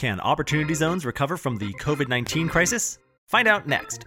Can Opportunity Zones recover from the COVID 19 crisis? Find out next.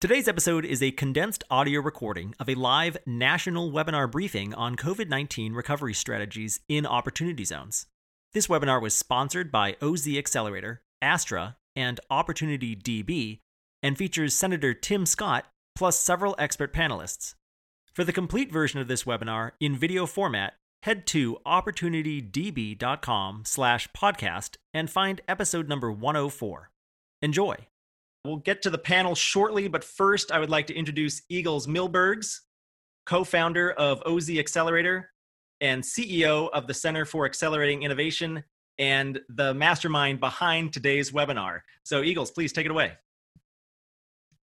Today's episode is a condensed audio recording of a live national webinar briefing on COVID 19 recovery strategies in Opportunity Zones. This webinar was sponsored by OZ Accelerator, Astra, and Opportunity DB, and features Senator Tim Scott plus several expert panelists. For the complete version of this webinar in video format, head to opportunitydb.com slash podcast and find episode number 104. Enjoy. We'll get to the panel shortly, but first I would like to introduce Egils Milbergs, co-founder of OZ Accelerator and CEO of the Center for Accelerating Innovation and the mastermind behind today's webinar. So Egils, please take it away.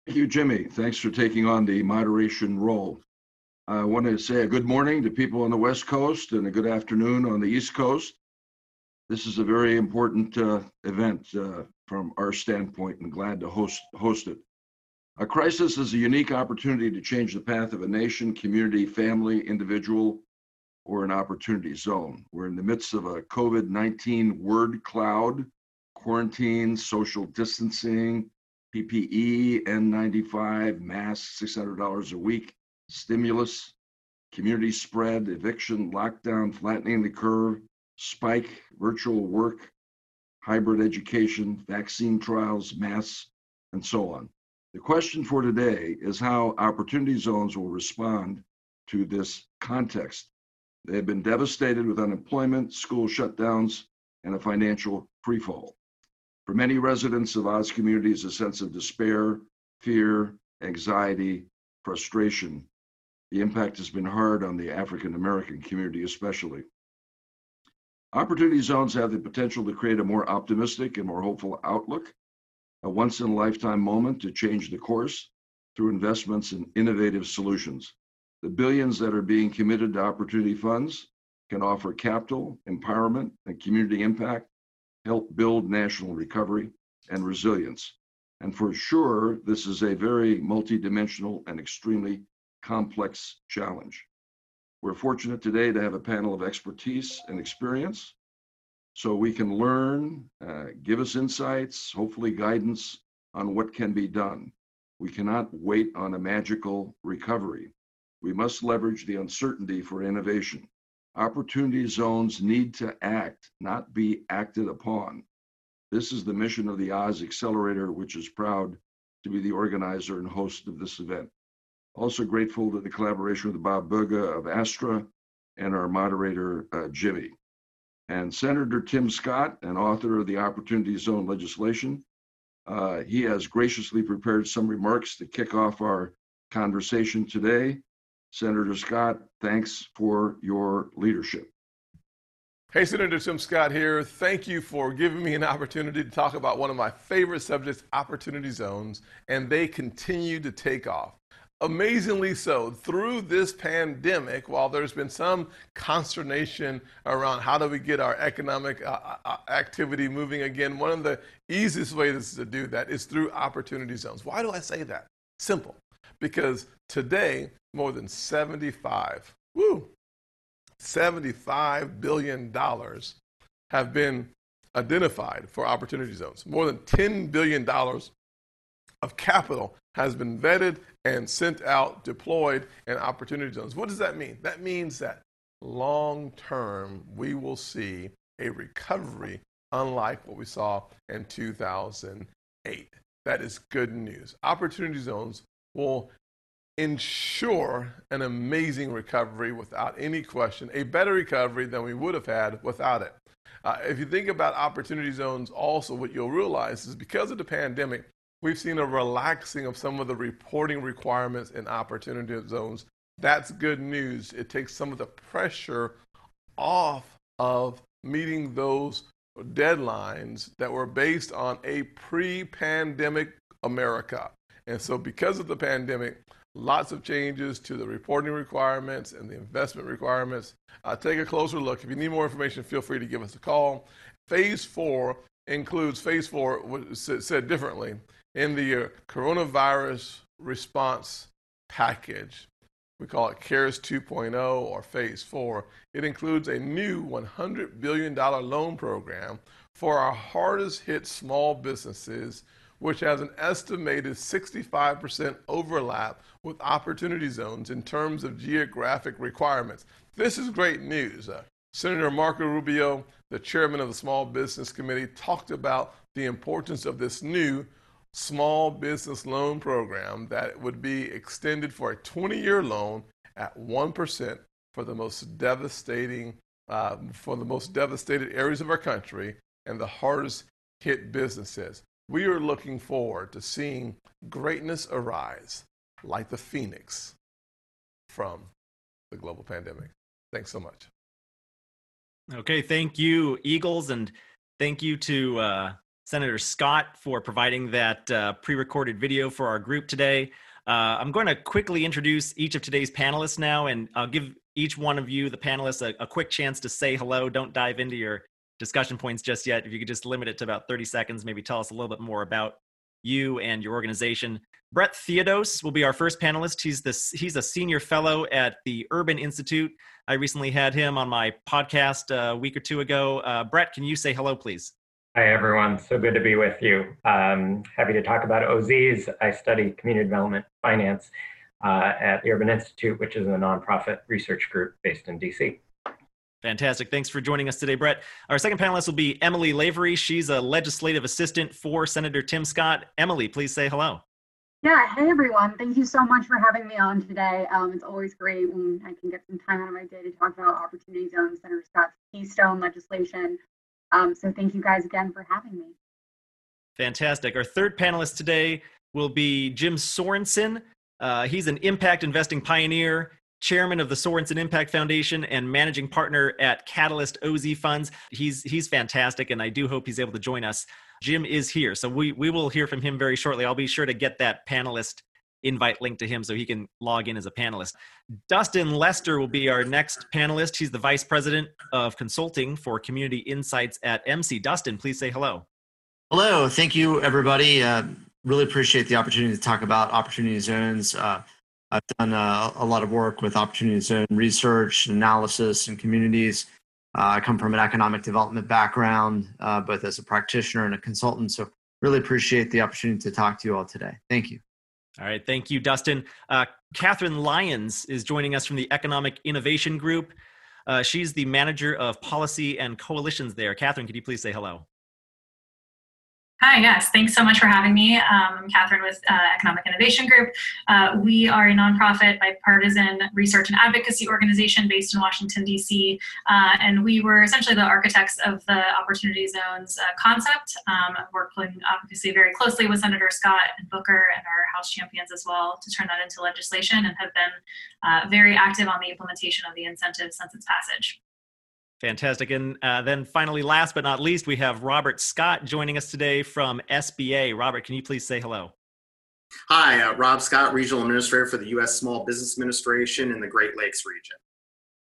Thank you, Jimmy. Thanks for taking on the moderation role. I want to say a good morning to people on the West Coast and a good afternoon on the East Coast. This is a very important uh, event uh, from our standpoint and glad to host, host it. A crisis is a unique opportunity to change the path of a nation, community, family, individual, or an opportunity zone. We're in the midst of a COVID 19 word cloud, quarantine, social distancing, PPE, N95, masks, $600 a week stimulus, community spread, eviction, lockdown, flattening the curve, spike, virtual work, hybrid education, vaccine trials, masks, and so on. The question for today is how opportunity zones will respond to this context. They have been devastated with unemployment, school shutdowns, and a financial freefall. For many residents of Oz communities, a sense of despair, fear, anxiety, frustration the impact has been hard on the African American community, especially. Opportunity zones have the potential to create a more optimistic and more hopeful outlook, a once in a lifetime moment to change the course through investments in innovative solutions. The billions that are being committed to opportunity funds can offer capital, empowerment, and community impact, help build national recovery and resilience. And for sure, this is a very multidimensional and extremely complex challenge. We're fortunate today to have a panel of expertise and experience so we can learn, uh, give us insights, hopefully guidance on what can be done. We cannot wait on a magical recovery. We must leverage the uncertainty for innovation. Opportunity zones need to act, not be acted upon. This is the mission of the Oz Accelerator, which is proud to be the organizer and host of this event. Also grateful to the collaboration with Bob Burga of Astra and our moderator, uh, Jimmy. And Senator Tim Scott, an author of the Opportunity Zone legislation, uh, he has graciously prepared some remarks to kick off our conversation today. Senator Scott, thanks for your leadership. Hey, Senator Tim Scott here. Thank you for giving me an opportunity to talk about one of my favorite subjects, opportunity zones, and they continue to take off amazingly so, through this pandemic, while there's been some consternation around how do we get our economic uh, uh, uh, activity moving again, one of the easiest ways to do that is through opportunity zones. Why do I say that? Simple. Because today, more than 75, woo, 75 billion dollars have been identified for opportunity zones. More than 10 billion dollars of capital has been vetted and sent out, deployed in opportunity zones. What does that mean? That means that long term, we will see a recovery unlike what we saw in 2008. That is good news. Opportunity zones will ensure an amazing recovery without any question, a better recovery than we would have had without it. Uh, if you think about opportunity zones, also, what you'll realize is because of the pandemic, We've seen a relaxing of some of the reporting requirements in opportunity zones. That's good news. It takes some of the pressure off of meeting those deadlines that were based on a pre pandemic America. And so, because of the pandemic, lots of changes to the reporting requirements and the investment requirements. Uh, take a closer look. If you need more information, feel free to give us a call. Phase four includes phase four, said differently, in the uh, coronavirus response package. We call it CARES 2.0 or Phase 4. It includes a new $100 billion loan program for our hardest hit small businesses, which has an estimated 65% overlap with opportunity zones in terms of geographic requirements. This is great news. Uh, Senator Marco Rubio, the chairman of the Small Business Committee, talked about the importance of this new small business loan program that would be extended for a 20 year loan at 1% for the most devastating uh, for the most devastated areas of our country and the hardest hit businesses. We are looking forward to seeing greatness arise like the phoenix from the global pandemic. Thanks so much. Okay, thank you, Egils, and thank you to uh, Senator Scott for providing that uh, pre recorded video for our group today. Uh, I'm going to quickly introduce each of today's panelists now, and I'll give each one of you, the panelists, a, a, quick chance to say hello. Don't dive into your discussion points just yet. If you could just limit it to about 30 seconds, maybe tell us a little bit more about you and your organization. Brett Theodos will be our first panelist. He's the he's a senior fellow at the Urban Institute. I recently had him on my podcast uh, a week or two ago. Uh, Brett, can you say hello, please? Hi, everyone. So good to be with you. Um, happy to talk about OZs. I study community development finance uh, at the Urban Institute, which is a nonprofit research group based in DC. Fantastic. Thanks for joining us today, Brett. Our second panelist will be Emily Lavery. She's a legislative assistant for Senator Tim Scott. Emily, please say hello. Yeah, hey everyone. Thank you so much for having me on today. Um, it's always great when I can get some time out of my day to talk about Opportunity Zones, Senator Scott's Keystone legislation, um, so thank you guys again for having me. Fantastic. Our third panelist today will be Jim Sorensen. Uh, he's an impact investing pioneer, chairman of the Sorensen Impact Foundation, and managing partner at Catalyst OZ Funds. He's he's fantastic, and I do hope he's able to join us. Jim is here, so we we will hear from him very shortly. I'll be sure to get that panelist invite link to him so he can log in as a panelist. Dustin Lester will be our next panelist. He's the Vice President of Consulting for Community Insights at MC. Dustin, please say hello. Hello. Thank you, everybody. Uh, really appreciate the opportunity to talk about opportunity zones. Uh, I've done uh, a lot of work with opportunity zone research, analysis, and communities. Uh, I come from an economic development background, uh, both as a practitioner and a consultant. So, really appreciate the opportunity to talk to you all today. Thank you. All right, thank you, Dustin. Uh, Catherine Lyons is joining us from the Economic Innovation Group. Uh, she's the manager of policy and coalitions there. Catherine, could you please say hello? Hi, yes. Thanks so much for having me. Um, I'm Catherine with uh, Economic Innovation Group. Uh, we are a nonprofit bipartisan research and advocacy organization based in Washington, D.C. Uh, and we were essentially the architects of the Opportunity Zones uh, concept, um, working obviously very closely with Senator Scott and Booker and our House champions as well to turn that into legislation and have been uh, very active on the implementation of the incentive since its passage. Fantastic. And uh, then finally, last but not least, we have Robert Scott joining us today from SBA. Robert, can you please say hello? Hi, uh, Rob Scott, Regional Administrator for the U.S. Small Business Administration in the Great Lakes region.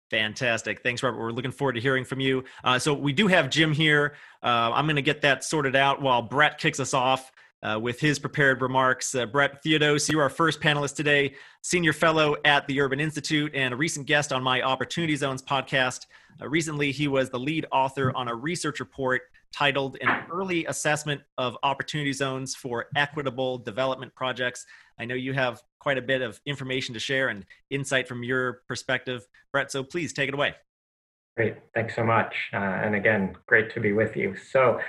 Fantastic. Thanks, Robert. We're looking forward to hearing from you. Uh, so, we do have Jim here. Uh, I'm going to get that sorted out while Brett kicks us off. Uh, with his prepared remarks. Uh, Brett Theodos, you're our first panelist today, senior fellow at the Urban Institute and a recent guest on my Opportunity Zones podcast. Uh, recently, he was the lead author on a research report titled An Early Assessment of Opportunity Zones for Equitable Development Projects. I know you have quite a bit of information to share and insight from your perspective, Brett, so please take it away. Great, thanks so much. Uh, and again, great to be with you. So,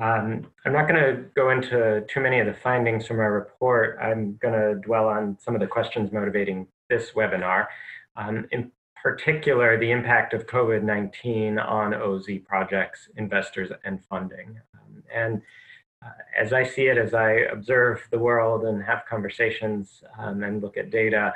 um, I'm not going to go into too many of the findings from our report. I'm going to dwell on some of the questions motivating this webinar. Um, in particular the impact of COVID 19 on OZ projects, investors, and funding. Um, and uh, as I see it, as I observe the world and have conversations um, and look at data,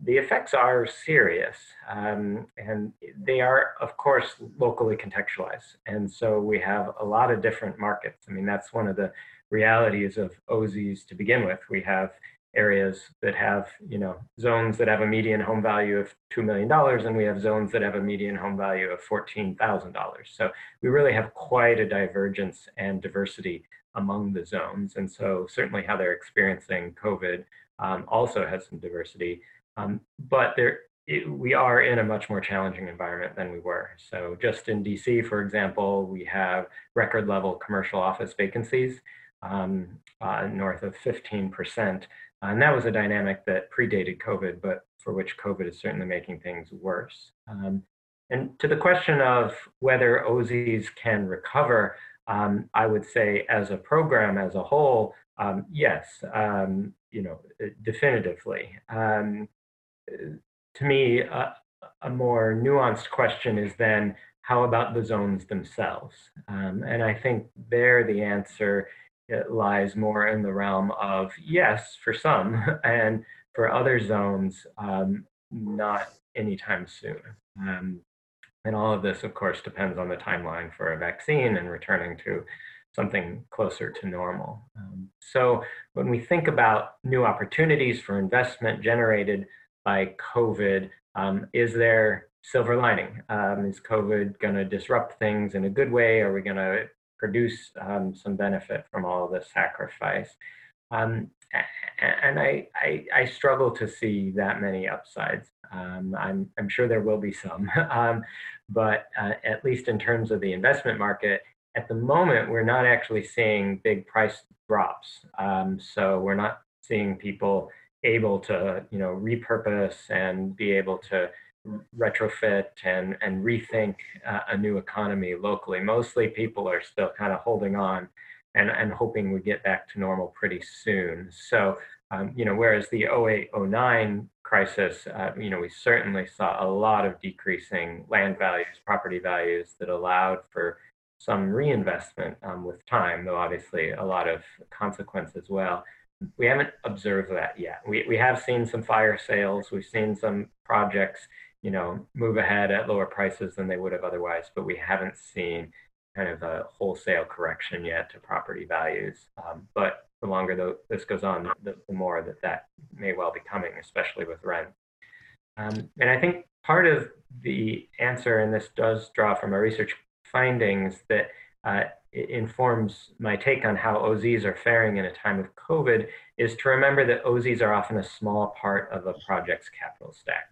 the effects are serious um, and they are, of course, locally contextualized. And so we have a lot of different markets. I mean, that's one of the realities of OZs to begin with. We have areas that have, you know, zones that have a median home value of $2 million, and we have zones that have a median home value of $14,000. So we really have quite a divergence and diversity among the zones. And so certainly how they're experiencing COVID um, also has some diversity. Um, but there, it, we are in a much more challenging environment than we were. So just in DC, for example, we have record level commercial office vacancies um, uh, north of 15%. And that was a dynamic that predated COVID, but for which COVID is certainly making things worse. Um, and to the question of whether OZs can recover, um, I would say as a program as a whole, um, yes, um, you know, definitively. Um, to me, uh, a more nuanced question is then how about the zones themselves? Um, and I think there the answer it lies more in the realm of yes for some, and for other zones, um, not anytime soon. Um, and all of this, of course, depends on the timeline for a vaccine and returning to something closer to normal. Um, so when we think about new opportunities for investment generated by COVID, um, is there silver lining? Um, is COVID going to disrupt things in a good way? Are we going to produce um, some benefit from all the sacrifice. Um, and I, I, I, struggle to see that many upsides. Um, I'm, I'm sure there will be some, um, but uh, at least in terms of the investment market, at the moment, we're not actually seeing big price drops. Um, so we're not seeing people able to, you know, repurpose and be able to retrofit and, and rethink uh, a new economy locally. Mostly people are still kind of holding on and, and hoping we get back to normal pretty soon. So, um, you know, whereas the 08, 09 crisis, uh, you know, we certainly saw a lot of decreasing land values, property values that allowed for some reinvestment um, with time, though obviously a lot of consequence as well. We haven't observed that yet. We, we have seen some fire sales. We've seen some projects you know, move ahead at lower prices than they would have otherwise, but we haven't seen kind of a wholesale correction yet to property values. Um, but the longer the, this goes on, the, the, more that that may well be coming, especially with rent. Um, and I think part of the answer, and this does draw from our research findings, that uh, informs my take on how OZs are faring in a time of COVID, is to remember that OZs are often a small part of a project's capital stack.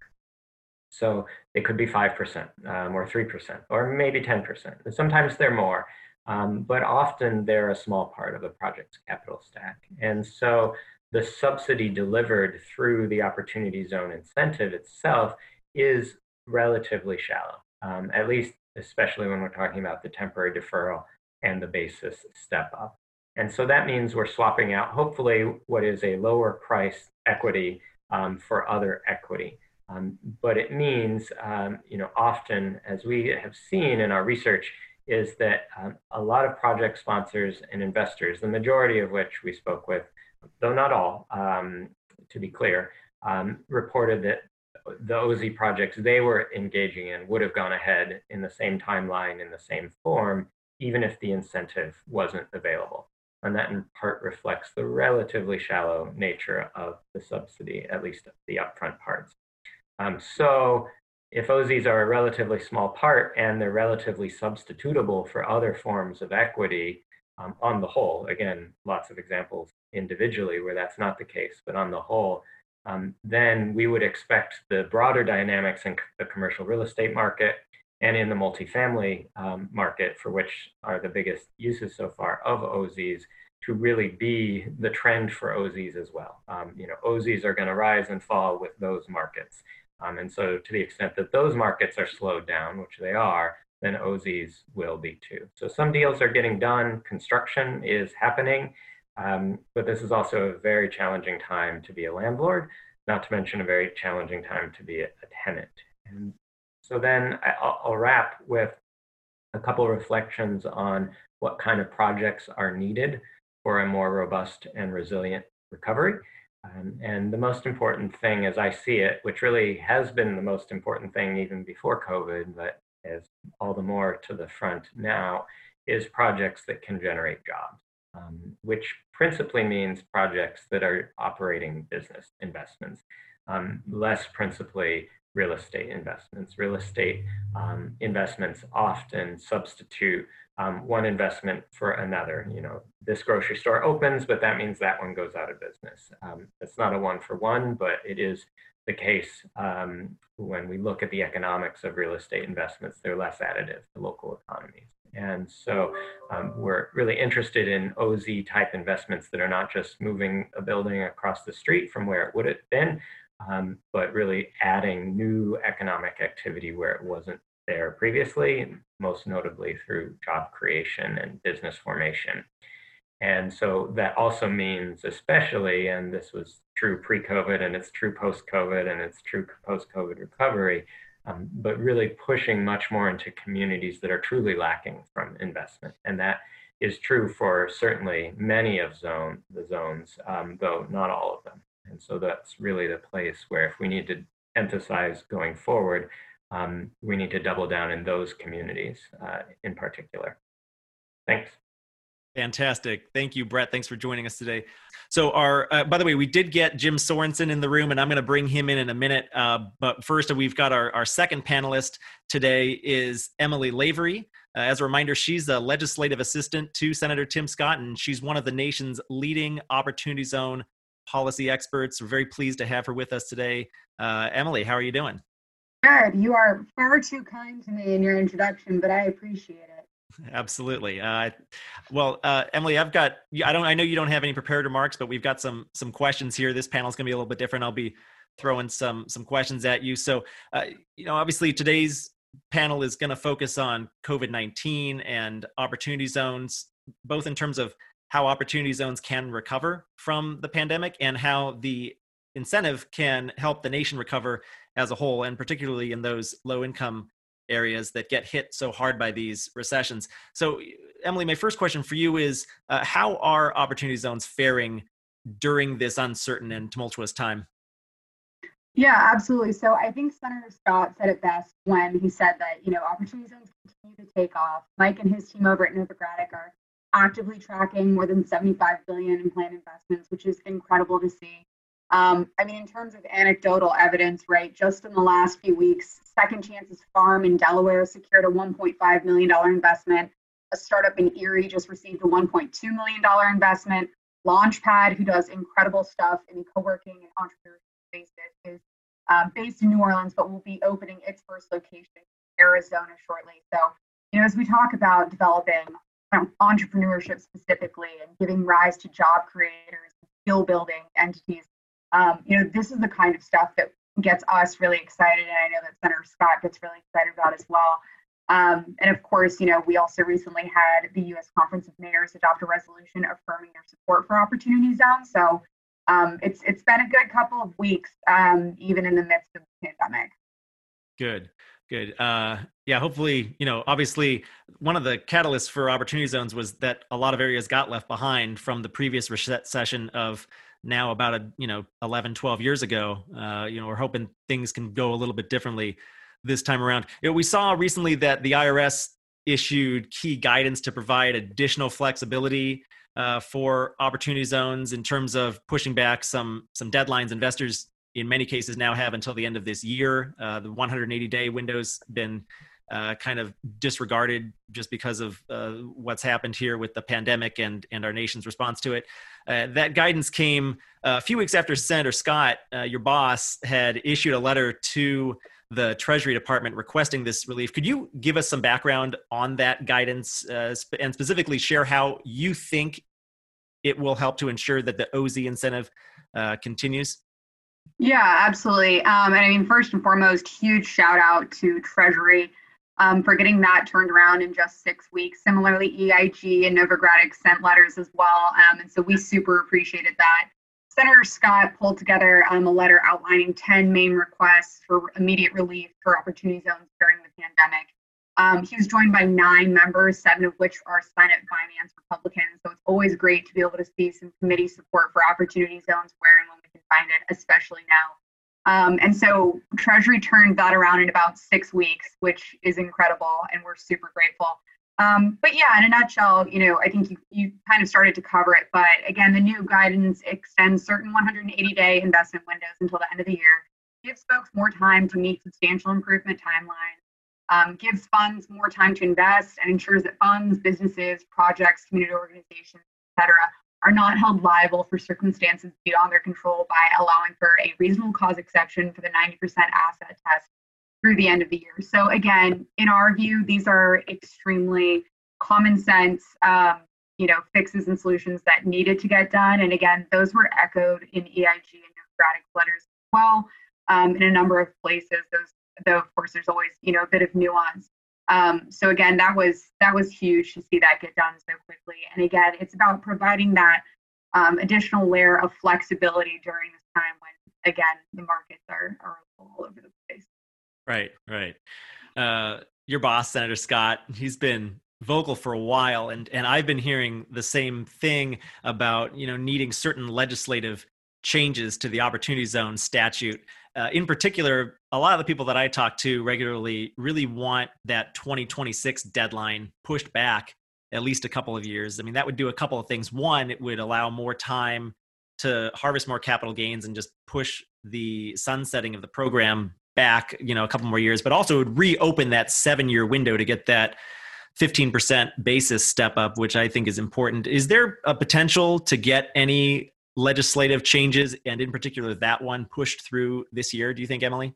So it could be 5% um, or 3% or maybe 10%. Sometimes they're more, um, but often they're a small part of a project's capital stack. And so the subsidy delivered through the opportunity zone incentive itself is relatively shallow, um, at least especially when we're talking about the temporary deferral and the basis step up. And so that means we're swapping out hopefully what is a lower price equity um, for other equity. Um, but it means, um, you know, often, as we have seen in our research, is that um, a lot of project sponsors and investors, the majority of which we spoke with, though not all, um, to be clear, um, reported that the OZ projects they were engaging in would have gone ahead in the same timeline, in the same form, even if the incentive wasn't available. And that in part reflects the relatively shallow nature of the subsidy, at least the upfront parts. Um, so if OZs are a relatively small part and they're relatively substitutable for other forms of equity um, on the whole, again, lots of examples individually where that's not the case, but on the whole, um, then we would expect the broader dynamics in the commercial real estate market and in the multifamily um, market, for which are the biggest uses so far of OZs, to really be the trend for OZs as well. Um, you know, OZs are going to rise and fall with those markets. Um, and so to the extent that those markets are slowed down, which they are, then OZs will be too. So some deals are getting done, construction is happening, um, but this is also a very challenging time to be a landlord, not to mention a very challenging time to be a, tenant. And so then I'll, I'll wrap with a couple reflections on what kind of projects are needed for a more robust and resilient recovery. Um, and the most important thing, as I see it, which really has been the most important thing even before COVID, but is all the more to the front now, is projects that can generate jobs, um, which principally means projects that are operating business investments, um, less principally real estate investments. Real estate um, investments often substitute um, one investment for another. You know, this grocery store opens, but that means that one goes out of business. Um, it's not a one for one, but it is the case um, when we look at the economics of real estate investments, they're less additive to local economies. And so um, we're really interested in OZ type investments that are not just moving a building across the street from where it would have been, um, but really adding new economic activity where it wasn't there previously, most notably through job creation and business formation. And so that also means, especially, and this was true pre COVID and it's true post COVID and it's true post COVID recovery, um, but really pushing much more into communities that are truly lacking from investment. And that is true for certainly many of zone the zones, um, though not all of them. And so that's really the place where if we need to emphasize going forward, um, we need to double down in those communities uh, in particular. Thanks. Fantastic. Thank you, Brett. Thanks for joining us today. So, our uh, by the way, we did get Jim Sorensen in the room, and I'm going to bring him in in a minute. Uh, but first, we've got our, our second panelist today is Emily Lavery. Uh, as a reminder, she's a legislative assistant to Senator Tim Scott, and she's one of the nation's leading Opportunity Zone policy experts. We're very pleased to have her with us today. Uh, Emily, how are you doing? Good. You are far too kind to me in your introduction, but I appreciate it. Absolutely. Uh, well, uh, Emily, I've got. I don't. I know you don't have any prepared remarks, but we've got some some questions here. This panel is going to be a little bit different. I'll be throwing some some questions at you. So, uh, you know, obviously today's panel is going to focus on COVID nineteen and opportunity zones, both in terms of how opportunity zones can recover from the pandemic and how the incentive can help the nation recover as a whole, and particularly in those low income areas that get hit so hard by these recessions. So, Emily, my first question for you is uh, how are opportunity zones faring during this uncertain and tumultuous time? Yeah, absolutely. So I think Senator Scott said it best when he said that, you know, opportunity zones continue to take off. Mike and his team over at Novogradac are actively tracking more than 75 billion in planned investments, which is incredible to see. Um, I mean, in terms of anecdotal evidence, right, just in the last few weeks, Second Chances Farm in Delaware secured a $1.5 million investment. A startup in Erie just received a $1.2 million investment. Launchpad, who does incredible stuff in the co-working and entrepreneurship spaces, is uh, based in New Orleans, but will be opening its first location in Arizona shortly. So, you know, as we talk about developing entrepreneurship specifically and giving rise to job creators, skill building entities, um, you know, this is the kind of stuff that gets us really excited. And I know that Senator Scott gets really excited about as well. Um, and of course, you know, we also recently had the U.S. Conference of Mayors adopt a resolution affirming their support for Opportunity Zones. So um, it's it's been a good couple of weeks, um, even in the midst of the pandemic. Good, good. Uh, yeah, hopefully, you know, obviously, one of the catalysts for Opportunity Zones was that a lot of areas got left behind from the previous recession of now about a you know 11 12 years ago uh, you know we're hoping things can go a little bit differently this time around you know, we saw recently that the irs issued key guidance to provide additional flexibility uh, for opportunity zones in terms of pushing back some some deadlines investors in many cases now have until the end of this year uh, the 180 day window's been uh, kind of disregarded just because of uh, what's happened here with the pandemic and and our nation's response to it. Uh, that guidance came uh, a few weeks after Senator Scott, uh, your boss, had issued a letter to the Treasury Department requesting this relief. Could you give us some background on that guidance uh, and specifically share how you think it will help to ensure that the OZ incentive continues? Yeah, absolutely. Um, and I mean, first and foremost, huge shout out to Treasury um, for getting that turned around in just six weeks. Similarly, EIG and Novogradac sent letters as well. Um, and so we super appreciated that. Senator Scott pulled together um, a letter outlining 10 main requests for immediate relief for opportunity zones during the pandemic. Um, he was joined by nine members, seven of which are Senate Finance Republicans. So it's always great to be able to see some committee support for opportunity zones where and when find it, especially now. Um, and so Treasury turned that around in about six weeks, which is incredible, and we're super grateful. Um, but yeah, in a nutshell, you know, I think you, you kind of started to cover it. But again, the new guidance extends certain 180 day investment windows until the end of the year, gives folks more time to meet substantial improvement timelines, um, gives funds more time to invest, and ensures that funds, businesses, projects, community organizations, et cetera, are not held liable for circumstances beyond their control by allowing for a reasonable cause exception for the 90% asset test through the end of the year. So again, in our view, these are extremely common sense, um, you know, fixes and solutions that needed to get done. And again, those were echoed in EIG and Novogradac letters as well um, in a number of places. Those, though, of course, there's always you know a bit of nuance. Um, so again, that was that was huge to see that get done so quickly. And again, it's about providing that um, additional layer of flexibility during this time when again the markets are, are all over the place. Right, right. Uh, your boss, Senator Scott, he's been vocal for a while, and and I've been hearing the same thing about you know needing certain legislative changes to the Opportunity Zone statute uh, in particular, a lot of the people that I talk to regularly really want that 2026 deadline pushed back at least a couple of years. I mean, that would do a couple of things. One, it would allow more time to harvest more capital gains and just push the sunsetting of the program back, you know, a couple more years, but also would reopen that seven year window to get that 15% basis step up, which I think is important. Is there a potential to get any legislative changes, and in particular that one pushed through this year? Do you think, Emily?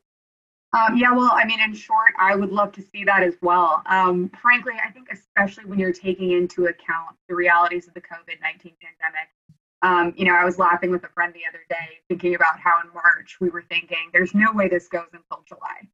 Um, yeah, well, I mean, in short, I would love to see that as well. Um, frankly, I think especially when you're taking into account the realities of the COVID 19 pandemic. Um, you know, I was laughing with a friend the other day, thinking about how in March we were thinking, there's no way this goes until July.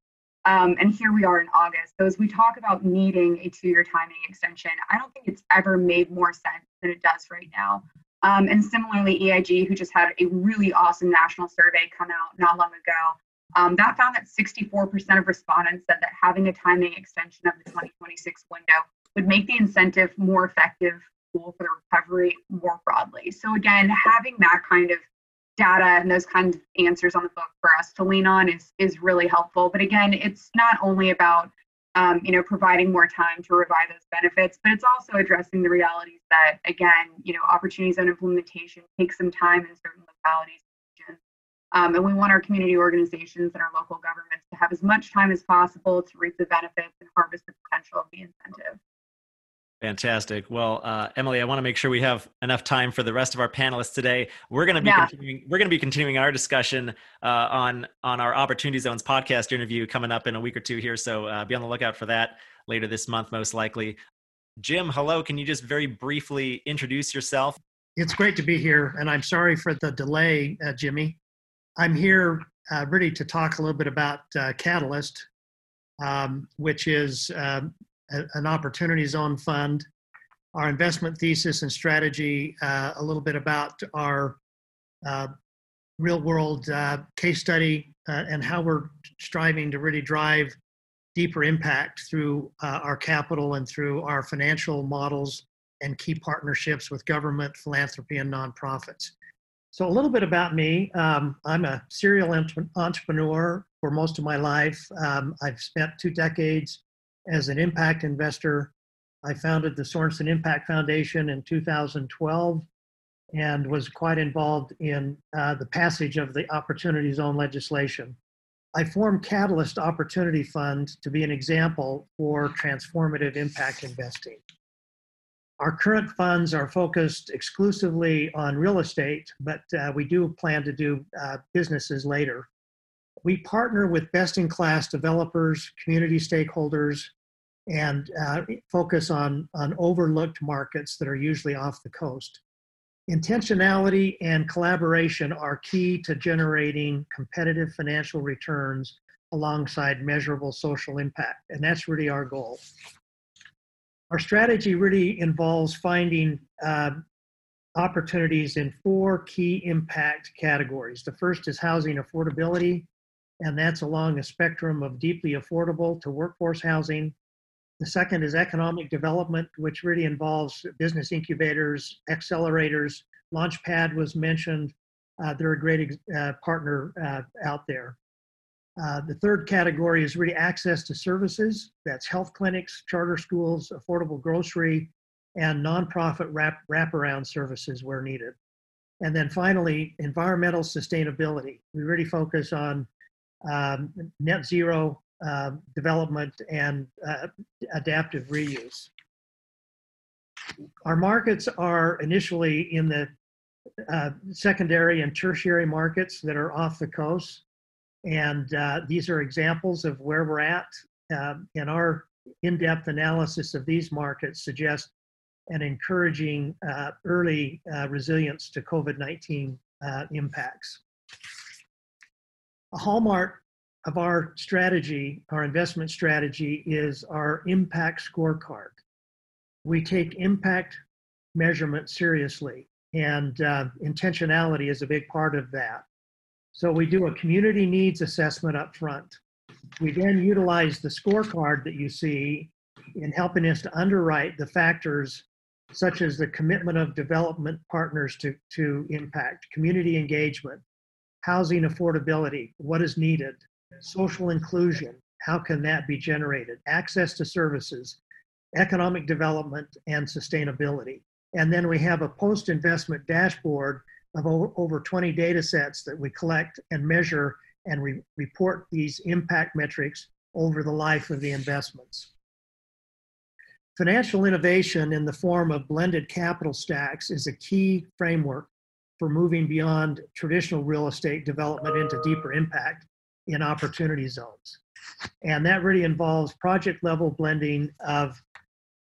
Um, and here we are in August. So as we talk about needing a two year timing extension, I don't think it's ever made more sense than it does right now. Um, and similarly, EIG, who just had a really awesome national survey come out not long ago, um, that found that 64% of respondents said that having a timing extension of the 2026 window would make the incentive more effective tool for the recovery more broadly. So again, having that kind of data and those kinds of answers on the book for us to lean on is is really helpful. But again, it's not only about um, you know, providing more time to revive those benefits, but it's also addressing the realities that, again, you know, opportunities zone implementation takes some time in certain localities. Um, and we want our community organizations and our local governments to have as much time as possible to reap the benefits and harvest the potential of the incentive. Fantastic. Well, uh, Emily, I want to make sure we have enough time for the rest of our panelists today. We're going to be Yeah. continuing. We're going to be continuing our discussion uh, on on our Opportunity Zones podcast interview coming up in a week or two here. So uh, be on the lookout for that later this month, most likely. Jim, hello. Can you just very briefly introduce yourself? It's great to be here, and I'm sorry for the delay, uh, Jimmy. I'm here uh, really to talk a little bit about uh, Catalyst, um, which is um, an opportunity zone fund, our investment thesis and strategy, uh, a little bit about our uh, real world uh, case study, uh, and how we're striving to really drive deeper impact through uh, our capital and through our financial models and key partnerships with government, philanthropy, and nonprofits. So, a little bit about me. Um, I'm a serial entre- entrepreneur for most of my life. Um, I've spent two decades as an impact investor. I founded the Sorensen Impact Foundation in 2012 and was quite involved in uh, the passage of the Opportunity Zone legislation. I formed Catalyst Opportunity Fund to be an example for transformative impact investing. Our current funds are focused exclusively on real estate, but uh, we do plan to do uh, businesses later. We partner with best in class developers, community stakeholders, and uh, focus on, on overlooked markets that are usually off the coast. Intentionality and collaboration are key to generating competitive financial returns alongside measurable social impact, and that's really our goal. Our strategy really involves finding uh, opportunities in four key impact categories. The first is housing affordability, and that's along a spectrum of deeply affordable to workforce housing. The second is economic development, which really involves business incubators, accelerators. Launchpad was mentioned, uh, they're a great uh, partner uh, out there. Uh, the third category is really access to services. That's health clinics, charter schools, affordable grocery, and nonprofit wrap, wraparound services where needed. And then finally, environmental sustainability. We really focus on um, net zero uh, development and uh, adaptive reuse. Our markets are initially in the uh, secondary and tertiary markets that are off the coast. And uh, these are examples of where we're at. Um, and our in-depth analysis of these markets suggests an encouraging uh, early resilience to COVID-19 uh, impacts. A hallmark of our strategy, our investment strategy, is our impact scorecard. We take impact measurement seriously, and uh, intentionality is a big part of that. So we do a community needs assessment up front. We then utilize the scorecard that you see in helping us to underwrite the factors such as the commitment of development partners to, to impact, community engagement, housing affordability, what is needed, social inclusion, how can that be generated, access to services, economic development, and sustainability. And then we have a post investment dashboard of over 20 data sets that we collect and measure and re- report these impact metrics over the life of the investments. Financial innovation in the form of blended capital stacks is a key framework for moving beyond traditional real estate development into deeper impact in opportunity zones. And that really involves project level blending of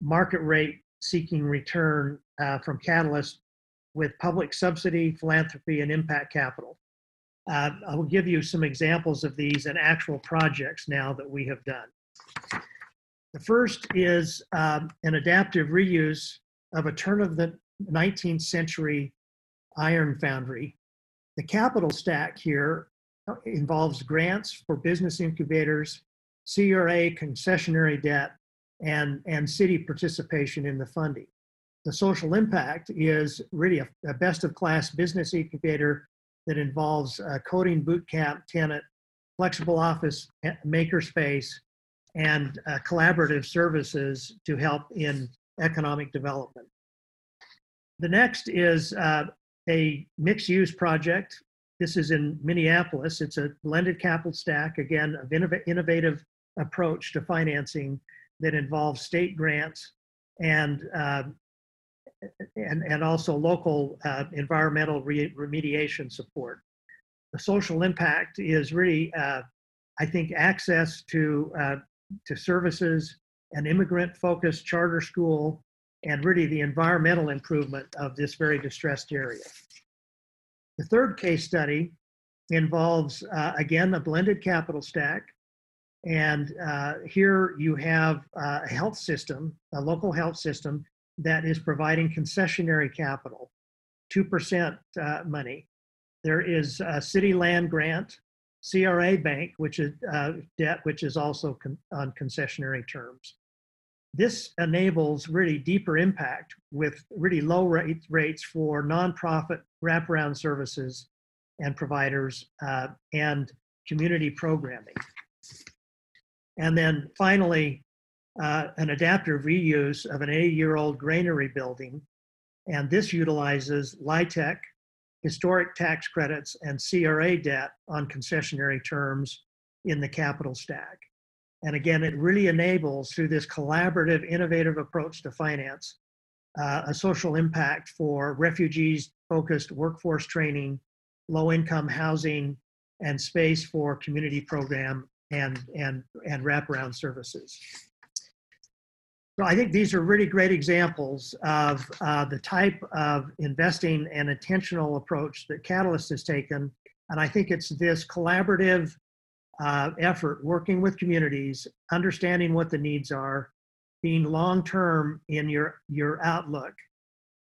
market rate seeking return uh, from Catalyst with public subsidy, philanthropy, and impact capital. Uh, I will give you some examples of these and actual projects now that we have done. The first is um, an adaptive reuse of a turn of the 19th century iron foundry. The capital stack here involves grants for business incubators, CRA concessionary debt, and, and city participation in the funding. The social impact is really a, a best of class business incubator that involves a coding boot camp tenant, flexible office makerspace, and uh, collaborative services to help in economic development. The next is uh, a mixed use project. This is in Minneapolis. It's a blended capital stack, again, of innov- innovative approach to financing that involves state grants and uh, and, and also local uh, environmental re- remediation support. The social impact is really, uh, I think, access to uh, to services, an immigrant focused charter school, and really the environmental improvement of this very distressed area. The third case study involves, uh, again, a blended capital stack. And uh, here you have uh, a health system, a local health system that is providing concessionary capital, 2% uh, money. There is a city land grant CRA Bank, which is uh, debt, which is also con- on concessionary terms. This enables really deeper impact with really low rate, rates for nonprofit wraparound services and providers uh, and community programming. And then finally, uh, an adaptive reuse of an 80 year old granary building. And this utilizes LIHTC historic tax credits and CRA debt on concessionary terms in the capital stack. And again, it really enables through this collaborative, innovative approach to finance uh, a social impact for refugees focused workforce training, low income housing, and space for community program and, and, and wraparound services. So I think these are really great examples of uh, the type of investing and intentional approach that Catalyst has taken. And I think it's this collaborative uh, effort, working with communities, understanding what the needs are, being long-term in your, your outlook,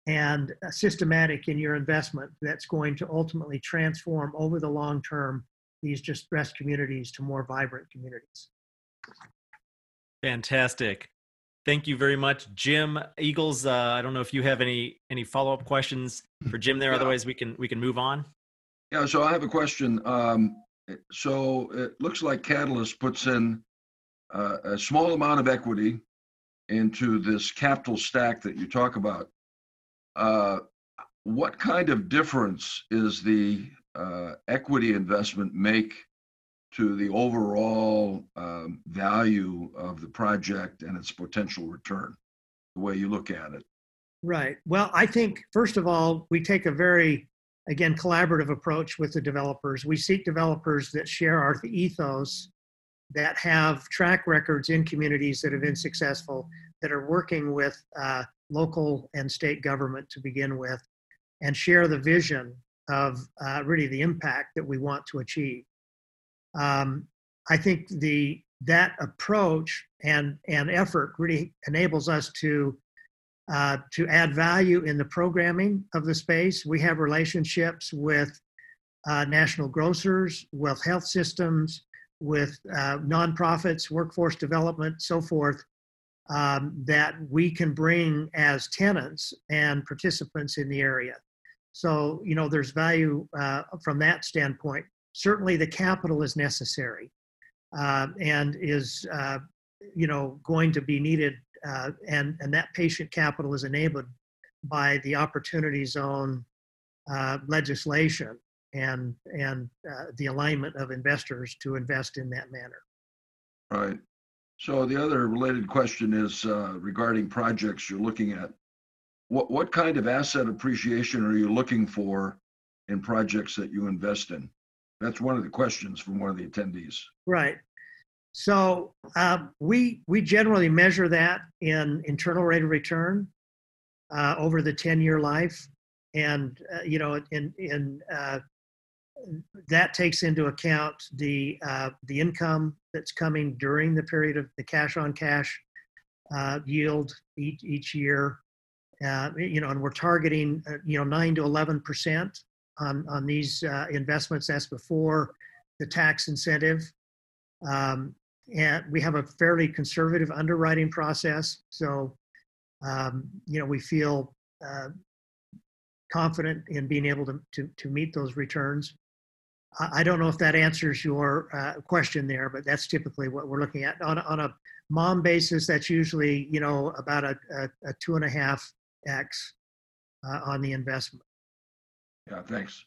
and systematic in your investment that's going to ultimately transform over the long term these distressed communities to more vibrant communities. Fantastic. Thank you very much, Jim Egils. Uh, I don't know if you have any any follow up questions for Jim there. Yeah. Otherwise, we can we can move on. Yeah, so I have a question. Um, so it looks like Catalyst puts in uh, a small amount of equity into this capital stack that you talk about. Uh, what kind of difference is the uh, equity investment make to the overall um, value of the project and its potential return, the way you look at it? Right. Well, I think, first of all, we take a very, again, collaborative approach with the developers. We seek developers that share our ethos, that have track records in communities that have been successful, that are working with uh, local and state government to begin with, and share the vision of uh, really the impact that we want to achieve. Um, I think the that approach and and effort really enables us to uh, to add value in the programming of the space. We have relationships with uh, national grocers, with health systems, with uh, nonprofits, workforce development, so forth, um, that we can bring as tenants and participants in the area. So, you know, there's value uh, from that standpoint. Certainly, the capital is necessary uh, and is, uh, you know, going to be needed, uh, and and that patient capital is enabled by the opportunity zone uh, legislation and and uh, the alignment of investors to invest in that manner. Right. So the other related question is regarding projects you're looking at what what kind of asset appreciation are you looking for in projects that you invest in? That's one of the questions from one of the attendees. Right. So uh, we we generally measure that in internal rate of return uh, over the 10 year life, and uh, you know in in uh, that takes into account the uh, the income that's coming during the period of the cash on cash uh, yield each each year uh, you know, and we're targeting, uh, you know, nine to 11 percent on on these uh, investments. That's before the tax incentive, um, and we have a fairly conservative underwriting process. So, um, you know, we feel uh, confident in being able to to, to meet those returns. I, I don't know if that answers your uh, question there, but that's typically what we're looking at on a, on a mom basis. That's usually, you know, about a, a, a two and a half X uh, on the investment. Yeah, thanks.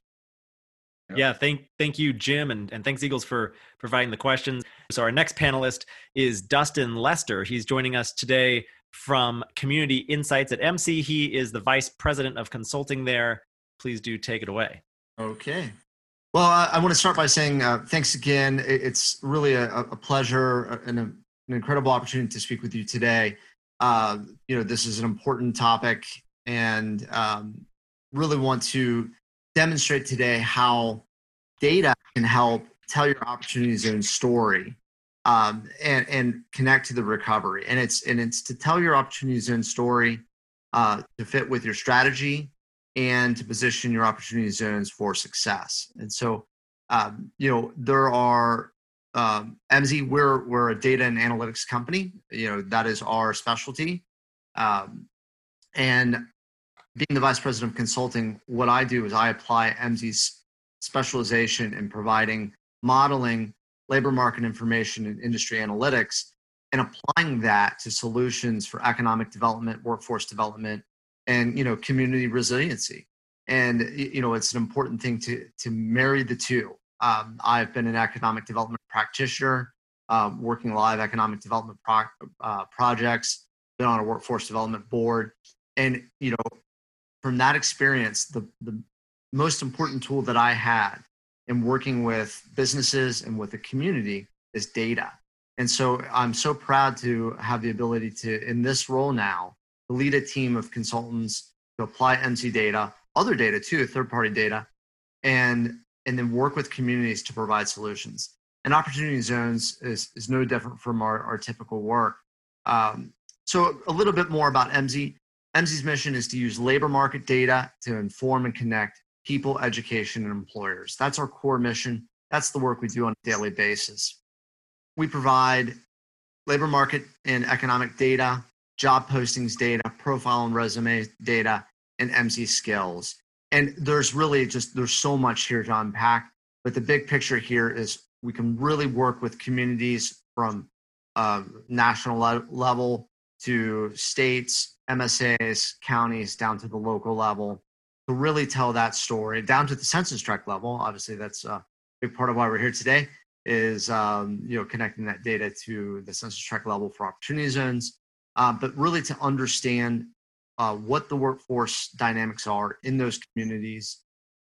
Yep. Yeah, thank thank you, Jim, and, and thanks Egils for providing the questions. So our next panelist is Dustin Lester. He's joining us today from Community Insights at Emsi. He is the vice president of consulting there. Please do take it away. Okay. Well, I, I want to start by saying uh, thanks again. It's really a, a pleasure uh, and a, an incredible opportunity to speak with you today uh, you know, this is an important topic and um, really want to demonstrate today how data can help tell your opportunity zone story um, and, and connect to the recovery. And it's, and it's to tell your opportunity zone story uh, to fit with your strategy and to position your opportunity zones for success. And so, um, you know, there are um, Emsi, we're we're a data and analytics company. You know that is our specialty, um, and being the vice president of consulting, what I do is I apply Emsi's specialization in providing modeling, labor market information, and industry analytics, and applying that to solutions for economic development, workforce development, and you know community resiliency. And you know it's an important thing to to marry the two. Um, I've been an economic development practitioner, um, working live economic development pro- uh, projects, been on a workforce development board. And, you know, from that experience, the, the most important tool that I had in working with businesses and with the community is data. And so I'm so proud to have the ability to, in this role now, lead a team of consultants to apply Emsi data, other data too, third party data, and and then work with communities to provide solutions. And opportunity zones is, is no different from our, our typical work. Um, so a little bit more about Emsi. Emsi's mission is to use labor market data to inform and connect people, education, and employers. That's our core mission. That's the work we do on a daily basis. We provide labor market and economic data, job postings data, profile and resume data, and Emsi skills. and there's really just there's so much here to unpack. But the big picture here is we can really work with communities from uh, national le- level to states, MSAs, counties, down to the local level to really tell that story, down to the census tract level. Obviously, that's a big part of why we're here today is um, you know connecting that data to the census tract level for opportunity zones, uh, but really to understand uh, what the workforce dynamics are in those communities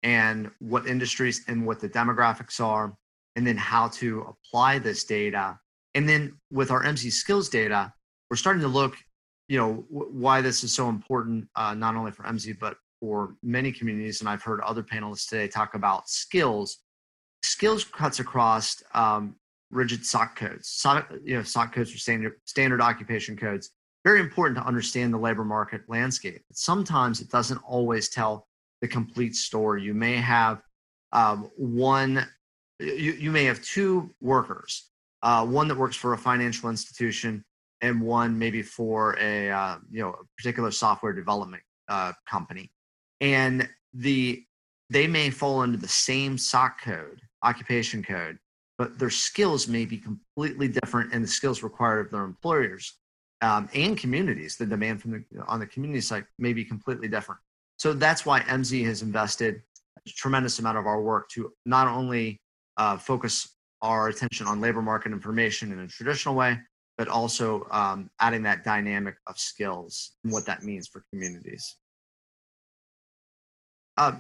and what industries and what the demographics are, and then how to apply this data. And then with our Emsi skills data, we're starting to look, you know, w- why this is so important, uh, not only for Emsi, but for many communities. And I've heard other panelists today talk about skills. Skills cuts across um, rigid SOC codes. SOC, you know, SOC codes are standard, standard occupation codes. Very important to understand the labor market landscape. Sometimes it doesn't always tell the complete story. You may have um, one, you, you may have two workers, uh, one that works for a financial institution and one maybe for a uh, you know a particular software development uh, company, and the they may fall under the same SOC code, occupation code, but their skills may be completely different, and the skills required of their employers um, and communities, the demand from the on the community side may be completely different. So that's why Emsi has invested a tremendous amount of our work to not only uh, focus our attention on labor market information in a traditional way, but also um, adding that dynamic of skills and what that means for communities. Uh,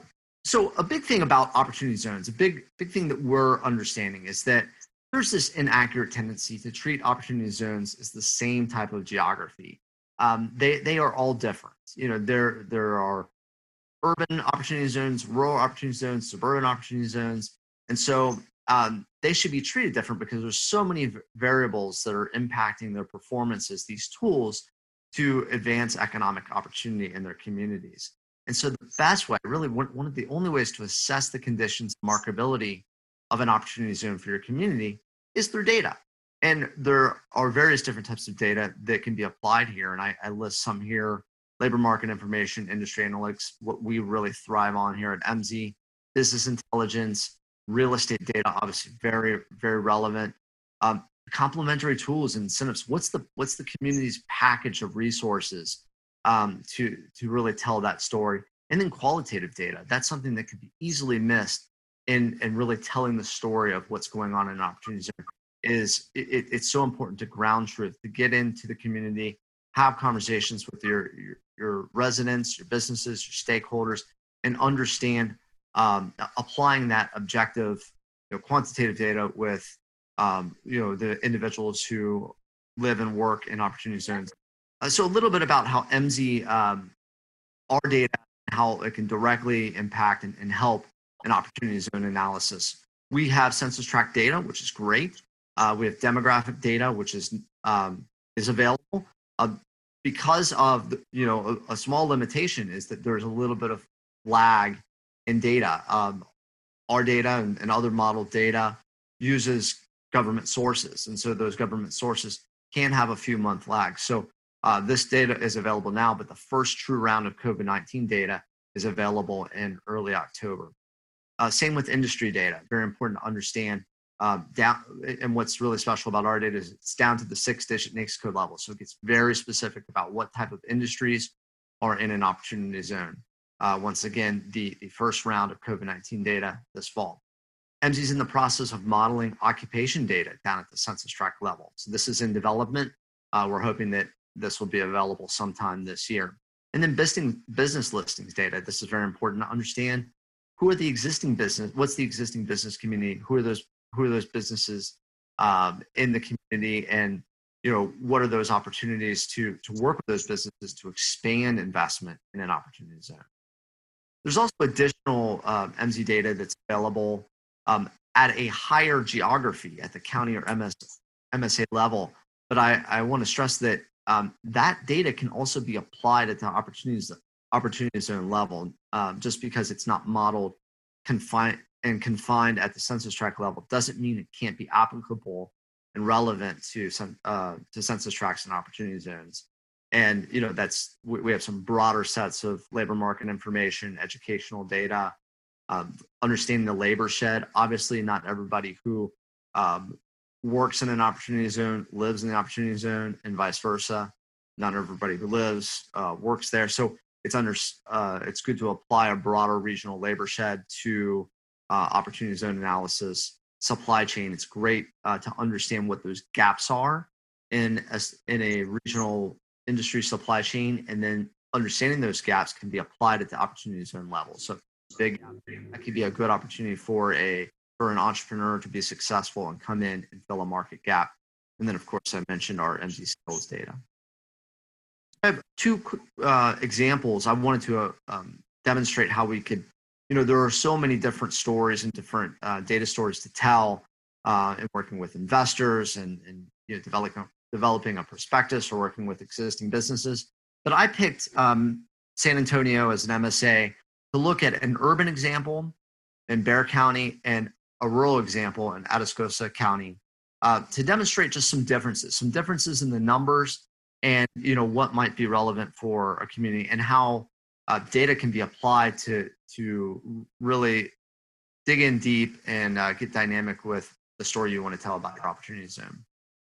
so a big thing about opportunity zones, a big big thing that we're understanding is that there's this inaccurate tendency to treat opportunity zones as the same type of geography. Um, they they are all different. You know, there there are urban opportunity zones, rural opportunity zones, suburban opportunity zones, and so um, they should be treated different because there's so many variables that are impacting their performance as these tools to advance economic opportunity in their communities. And so the best way, really one, one of the only ways to assess the conditions markability of an opportunity zone for your community is through data. And there are various different types of data that can be applied here. And I, I list some here labor market information, industry analytics, what we really thrive on here at Emsi, business intelligence, real estate data, obviously very, very relevant. Um, complementary tools and incentives. What's the what's the community's package of resources um, to to really tell that story? And then qualitative data. That's something that could be easily missed in in really telling the story of what's going on in opportunity zone. Is it, it's so important to ground truth to get into the community, have conversations with your, your your residents, your businesses, your stakeholders, and understand um, applying that objective, you know, quantitative data with um, you know the individuals who live and work in opportunity zones. Uh, so a little bit about how Emsi um, our data how it can directly impact and, and help an opportunity zone analysis. We have census tract data, which is great. Uh, we have demographic data, which is um, is available. Uh, because of the, you know a, a, small limitation is that there's a little bit of lag in data. Um, our data and, and other model data uses government sources, and so those government sources can have a few month lag. So uh, this data is available now, but the first true round of COVID 19 data is available in early October. Uh, same with industry data. Very important to understand. Uh, down, and what's really special about our data is it's down to the six digit NAICS code level. So it gets very specific about what type of industries are in an opportunity zone uh, once again, the, the first round of COVID 19 data this fall. Emsi is in the process of modeling occupation data down at the census tract level. So this is in development. Uh, we're hoping that this will be available sometime this year. And then business, business listings data. This is very important to understand who are the existing business, what's the existing business community, who are those, who are those businesses um, in the community, and you know what are those opportunities to to work with those businesses to expand investment in an opportunity zone. There's also additional um, Emsi data that's available um, at a higher geography at the county or MS, MSA level. But I, I want to stress that um, that data can also be applied at the opportunities opportunity zone level. Um, just because it's not modeled confined and confined at the census tract level doesn't mean it can't be applicable and relevant to some uh, to census tracts and opportunity zones. and you know that's we, we have some broader sets of labor market information, educational data, um, understanding the labor shed. Obviously, not everybody who um, works in an opportunity zone lives in the opportunity zone, and vice versa. Not everybody who lives uh, works there. So it's under uh, it's good to apply a broader regional labor shed to uh, opportunity zone analysis, supply chain. It's great uh, to understand what those gaps are in a, in a regional industry supply chain, and then understanding those gaps can be applied at the opportunity zone level. So big that could be a good opportunity for a for an entrepreneur to be successful and come in and fill a market gap. And then, of course, I mentioned our Emsi skills data. Have two uh, examples. I wanted to uh, um, demonstrate how we could, you know, there are so many different stories and different uh, data stories to tell uh, in working with investors and, and you know, developing, developing a prospectus or working with existing businesses. But I picked um, San Antonio as an MSA to look at an urban example in Bexar County and a rural example in Atascosa County uh, to demonstrate just some differences, some differences in the numbers and you know what might be relevant for a community and how uh, data can be applied to to really dig in deep and uh, get dynamic with the story you want to tell about your opportunity zone.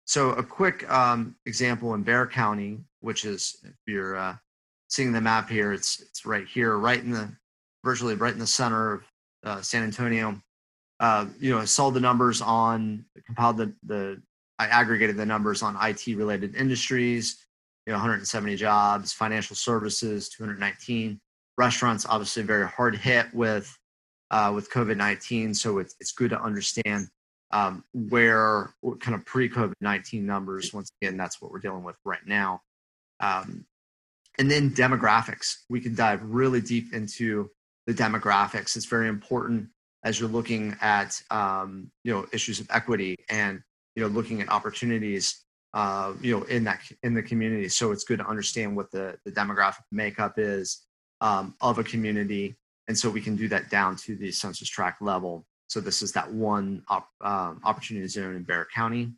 So a quick um, example in Bexar County, which is if you're uh, seeing the map here, it's it's right here, right in the virtually right in the center of uh, San Antonio. Uh, you know, I saw the numbers on compiled the the I aggregated the numbers on IT related industries, you know, 170 jobs, financial services, 219, restaurants, obviously very hard hit with uh, with COVID 19. So it's it's good to understand um, where kind of pre COVID 19 numbers. Once again, that's what we're dealing with right now. Um, and then demographics. We can dive really deep into the demographics. It's very important as you're looking at um, you know issues of equity and you know looking at opportunities uh, you know in that in the community. So it's good to understand what the, the demographic makeup is um, of a community. And so we can do that down to the census tract level. So this is that one op, um, opportunity zone in Bexar County.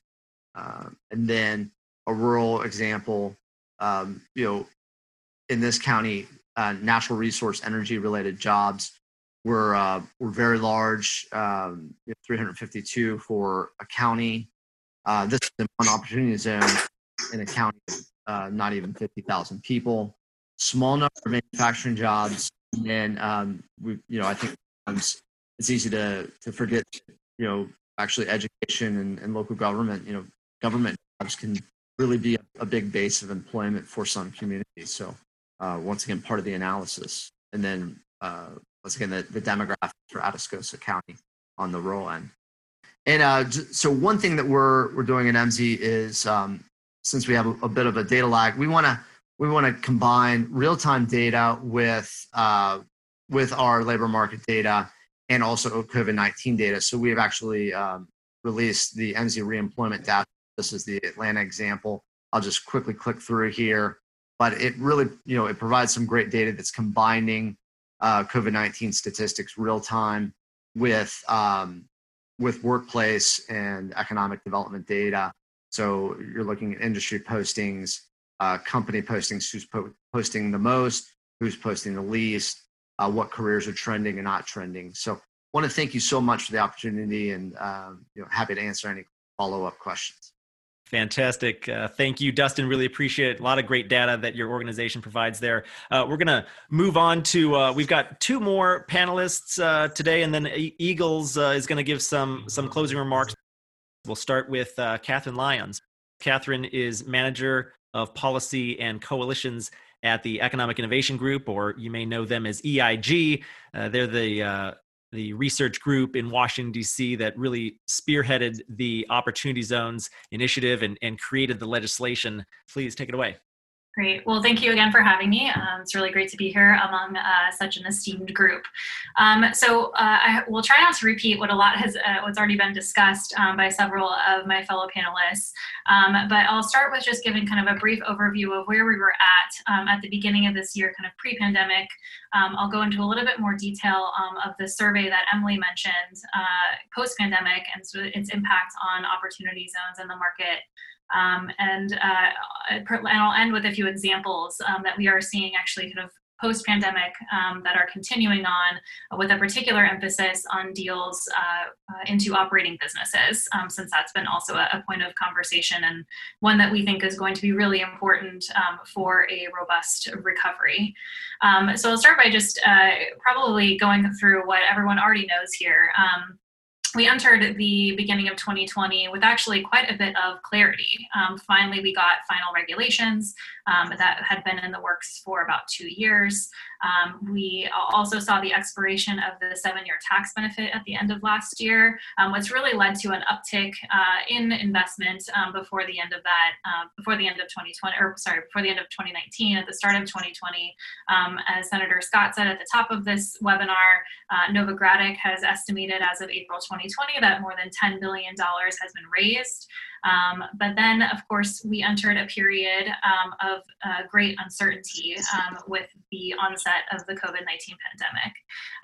Uh, and then a rural example um, you know in this county uh, natural resource energy related jobs were uh, were very large. Um, 352 for a county uh, this is one opportunity zone in a county uh, not even 50,000 people. Small number of manufacturing jobs, and um, we, you know, I think it's easy to to forget, you know, actually education and, and local government, you know, government jobs can really be a, a big base of employment for some communities. So, uh, once again, part of the analysis, and then uh, once again, the, the demographics for Atascosa County on the rural end. And uh, so one thing that we're we're doing at Emsi is um, since we have a, a, bit of a data lag, we want to we want to combine real time data with uh, with our labor market data and also COVID nineteen data. So we have actually um, released the Emsi reemployment data. This is the Atlanta example. I'll just quickly click through here, but it really you know it provides some great data that's combining uh, COVID nineteen statistics real time with um, with workplace and economic development data. So you're looking at industry postings, uh, company postings, who's po- posting the most, who's posting the least, uh, what careers are trending and not trending. So I want to thank you so much for the opportunity and um, you know, happy to answer any follow-up questions. Fantastic. Uh, thank you, Dustin. Really appreciate it. A lot of great data that your organization provides there. Uh, we're going to move on to, uh, we've got two more panelists uh, today, and then Egils uh, is going to give some, some closing remarks. We'll start with uh, Catherine Lyons. Catherine is manager of policy and coalitions at the Economic Innovation Group, or you may know them as EIG. they're the the research group in Washington, D.C., that really spearheaded the Opportunity Zones initiative and, and created the legislation. Please take it away. Great. Well, thank you again for having me. Um, it's really great to be here among uh, such an esteemed group. Um, so uh, I will try not to repeat what a lot has uh, what's already been discussed um, by several of my fellow panelists, um, but I'll start with just giving kind of a brief overview of where we were at um, at the beginning of this year, kind of pre-pandemic. Um, I'll go into a little bit more detail of the survey that Emily mentioned uh, post-pandemic and so its impact on opportunity zones and the market Um, and, uh, and I'll end with a few examples um, that we are seeing actually kind of post pandemic um, that are continuing on with a particular emphasis on deals uh, uh, into operating businesses, um, since that's been also a, a, point of conversation and one that we think is going to be really important um, for a robust recovery. Um, so I'll start by just uh, probably going through what everyone already knows here. We entered the beginning of 2020 with actually quite a bit of clarity. Um, finally, we got final regulations um, that had been in the works for about two years. Um, we also saw the expiration of the seven year tax benefit at the end of last year, um, which really led to an uptick uh, in investment um, before the end of that, uh, before the end of 2020, or sorry, before the end of 2019, at the start of 2020. Um, as Senator Scott said at the top of this webinar, uh, Novogradac has estimated as of April 2020 that more than $10 billion has been raised. Um, but then, of course, we entered a period um, of uh, great uncertainty um, with the onset of the COVID 19 pandemic.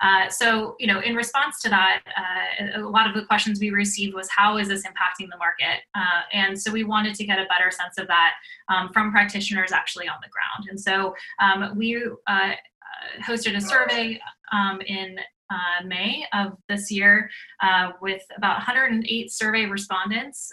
Uh, so, you know, in response to that, uh, a lot of the questions we received was how is this impacting the market? Uh, and so we wanted to get a better sense of that um, from practitioners actually on the ground. And so um, we uh, hosted a survey um, in uh, May of this year uh, with about 108 survey respondents.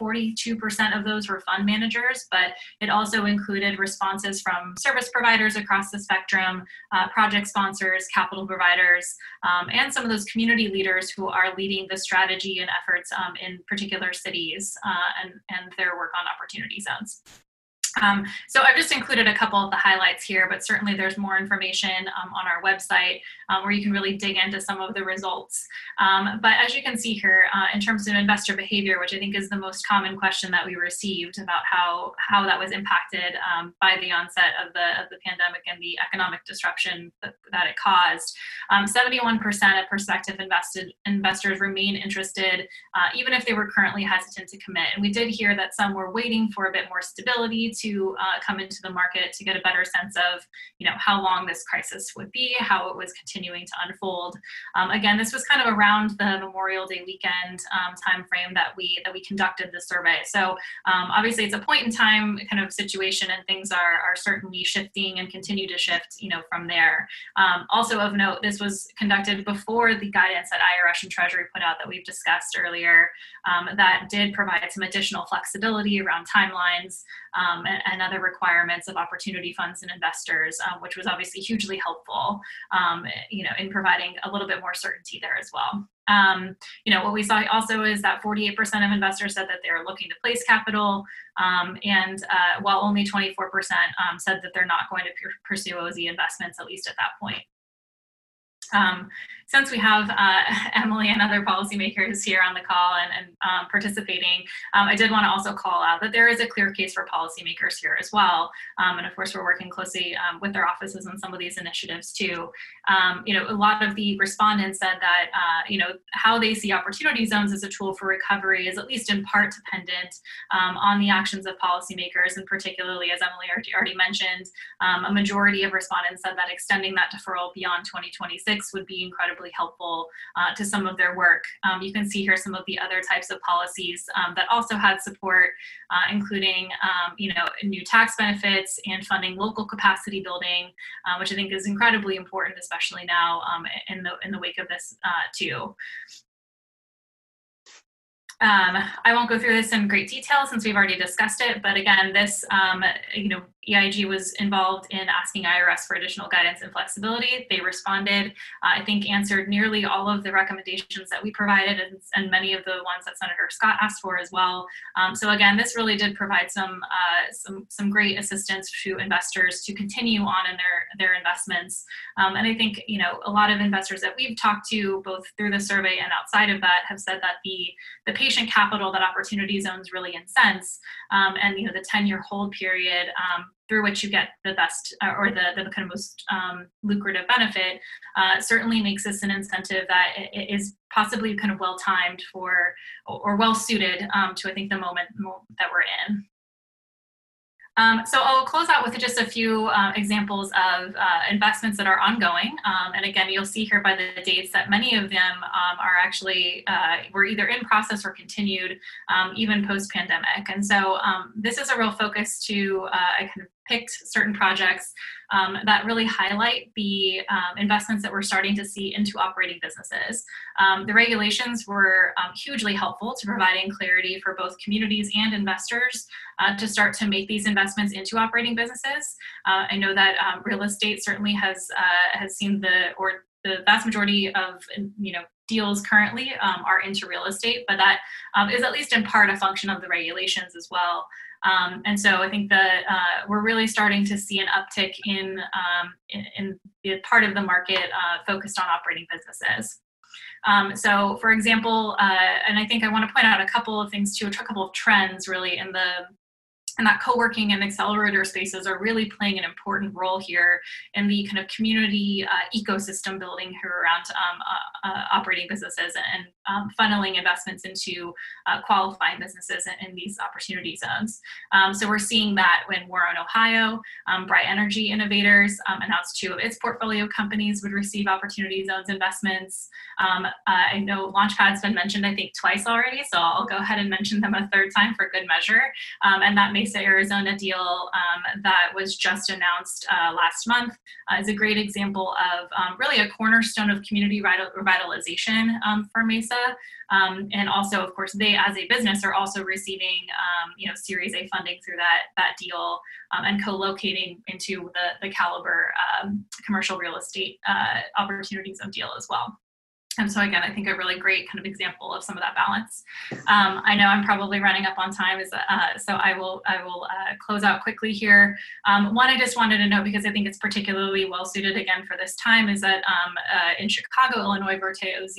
42% uh, of those were fund managers, but it also included responses from service providers across the spectrum, uh, project sponsors, capital providers, um, and some of those community leaders who are leading the strategy and efforts um, in particular cities uh, and, and their work on opportunity zones. Um, so I've just included a couple of the highlights here, but certainly there's more information um, on our website um, where you can really dig into some of the results. Um, but as you can see here, uh, in terms of investor behavior, which I think is the most common question that we received about how, how that was impacted um, by the onset of the, of the pandemic and the economic disruption that, that it caused, 71% um, of prospective invested investors remain interested, uh, even if they were currently hesitant to commit. And we did hear that some were waiting for a bit more stability to to uh, come into the market to get a better sense of, you know, how long this crisis would be, how it was continuing to unfold. Um, again, this was kind of around the Memorial Day weekend um, timeframe that we that we conducted the survey. So um, obviously, it's a point in time kind of situation, and things are are certainly shifting and continue to shift, you know, from there. Um, also of note, this was conducted before the guidance that IRS and Treasury put out that we've discussed earlier. Um, that did provide some additional flexibility around timelines um, and, other requirements of opportunity funds and investors, um, which was obviously hugely helpful, um, you know, in providing a little bit more certainty there as well. Um, you know, what we saw also is that 48% of investors said that they're looking to place capital, um, and uh, while only 24% um, said that they're not going to pursue OZ investments, at least at that point. Since we have uh, Emily and other policymakers here on the call and, and um, participating, um, I did want to also call out that there is a clear case for policymakers here as well. Um, and of course, we're working closely um, with their offices on some of these initiatives too. Um, you know, a lot of the respondents said that, uh, you know, how they see opportunity zones as a tool for recovery is at least in part dependent on the actions of policymakers, and particularly, as Emily already mentioned, a majority of respondents said that extending that deferral beyond 2026 would be incredibly incredibly helpful uh, to some of their work. Um, you can see here some of the other types of policies um, that also had support, uh, including um, you know new tax benefits and funding local capacity building, uh, which I think is incredibly important, especially now um, in the in the wake of this uh, too. Um, I won't go through this in great detail since we've already discussed it, but again, this, um, you know, EIG was involved in asking IRS for additional guidance and flexibility. They responded, uh, I think answered nearly all of the recommendations that we provided and, and, many of the ones that Senator Scott asked for as well. Um, so again, this really did provide some, uh, some, some great assistance to investors to continue on in their, their investments. Um, and I think, you know, a lot of investors that we've talked to both through the survey and outside of that have said that the, the patient capital that opportunity zones really incense um, and, you know, the 10 year hold period um, through which you get the best uh, or the, the kind of most um, lucrative benefit uh, certainly makes this an incentive that is possibly kind of well timed for or well suited um, to I think the moment that we're in. Um, so I'll close out with just a few uh, examples of uh, investments that are ongoing. Um, and again, you'll see here by the dates that many of them um, are actually uh, were either in process or continued um, even post pandemic. And so um, this is a real focus to uh, I kind of picked certain projects um, that really highlight the um, investments that we're starting to see into operating businesses. Um, the regulations were um, hugely helpful to providing clarity for both communities and investors uh, to start to make these investments into operating businesses. Uh, I know that um, real estate certainly has uh, has seen the or the vast majority of you know deals currently um, are into real estate, but that um, is at least in part a function of the regulations as well. Um, and so I think that uh, we're really starting to see an uptick in, um, in, in, the part of the market uh, focused on operating businesses. Um, so, for example, uh, and I think I want to point out a couple of things too, a couple of trends really in the and that co-working and accelerator spaces are really playing an important role here in the kind of community uh, ecosystem building here around um, uh, uh, operating businesses and um, funneling investments into uh, qualifying businesses in, in, these opportunity zones. Um, so we're seeing that when Warren, Ohio, um, Brite Energy Innovators um, announced two of its portfolio companies would receive opportunity zones investments. Um, uh, I know Launchpad's been mentioned, I think, twice already, so I'll go ahead and mention them a third time for good measure. and that may Mesa, Arizona deal um, that was just announced uh, last month uh, is a great example of um, really a cornerstone of community revitalization um, for Mesa. Um, and also, of course, they as a business are also receiving, um, you know, Series A funding through that that deal um, and co-locating into the the Caliber commercial real estate uh, opportunities of deal as well. And so again, I think a really great kind of example of some of that balance. Um, I know I'm probably running up on time, is uh, so I will I will uh, close out quickly here. Um, one I just wanted to note because I think it's particularly well suited again for this time is that um, uh, in Chicago, Illinois, Verte OZ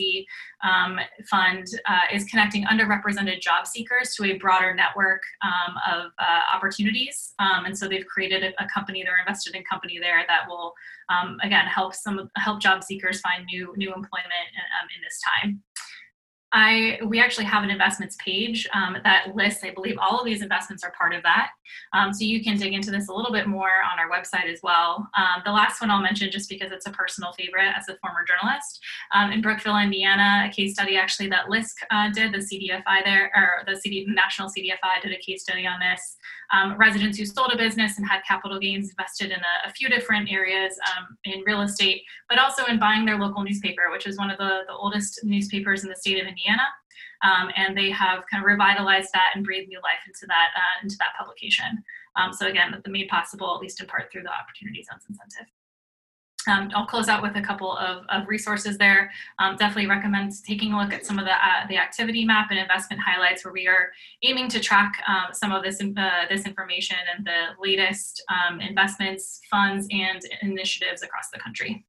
um, Fund uh, is connecting underrepresented job seekers to a broader network um, of uh, opportunities. Um, and so they've created a, a company, they're invested in company there that will um, again help some help job seekers find new new employment um, in this time. I we actually have an investments page um, that lists, I believe, all of these investments are part of that. Um, so you can dig into this a little bit more on our website as well. Um, the last one I'll mention, just because it's a personal favorite as a former journalist, um, in Brookville, Indiana, a case study actually that LISC uh, did, the CDFI there, or the CD, National CDFI did a case study on this. Um, residents who sold a business and had capital gains invested in a, a few different areas um, in real estate, but also in buying their local newspaper, which is one of the, the oldest newspapers in the state of Indiana. Um, and they have kind of revitalized that and breathed new life into that uh, into that publication. Um, so again, that made possible at least in part through the Opportunity Zones incentive. Um, I'll close out with a couple of, of resources there. Um, definitely recommend taking a look at some of the, uh, the activity map and investment highlights where we are aiming to track um, some of this, uh, this information and the latest um, investments, funds, and initiatives across the country.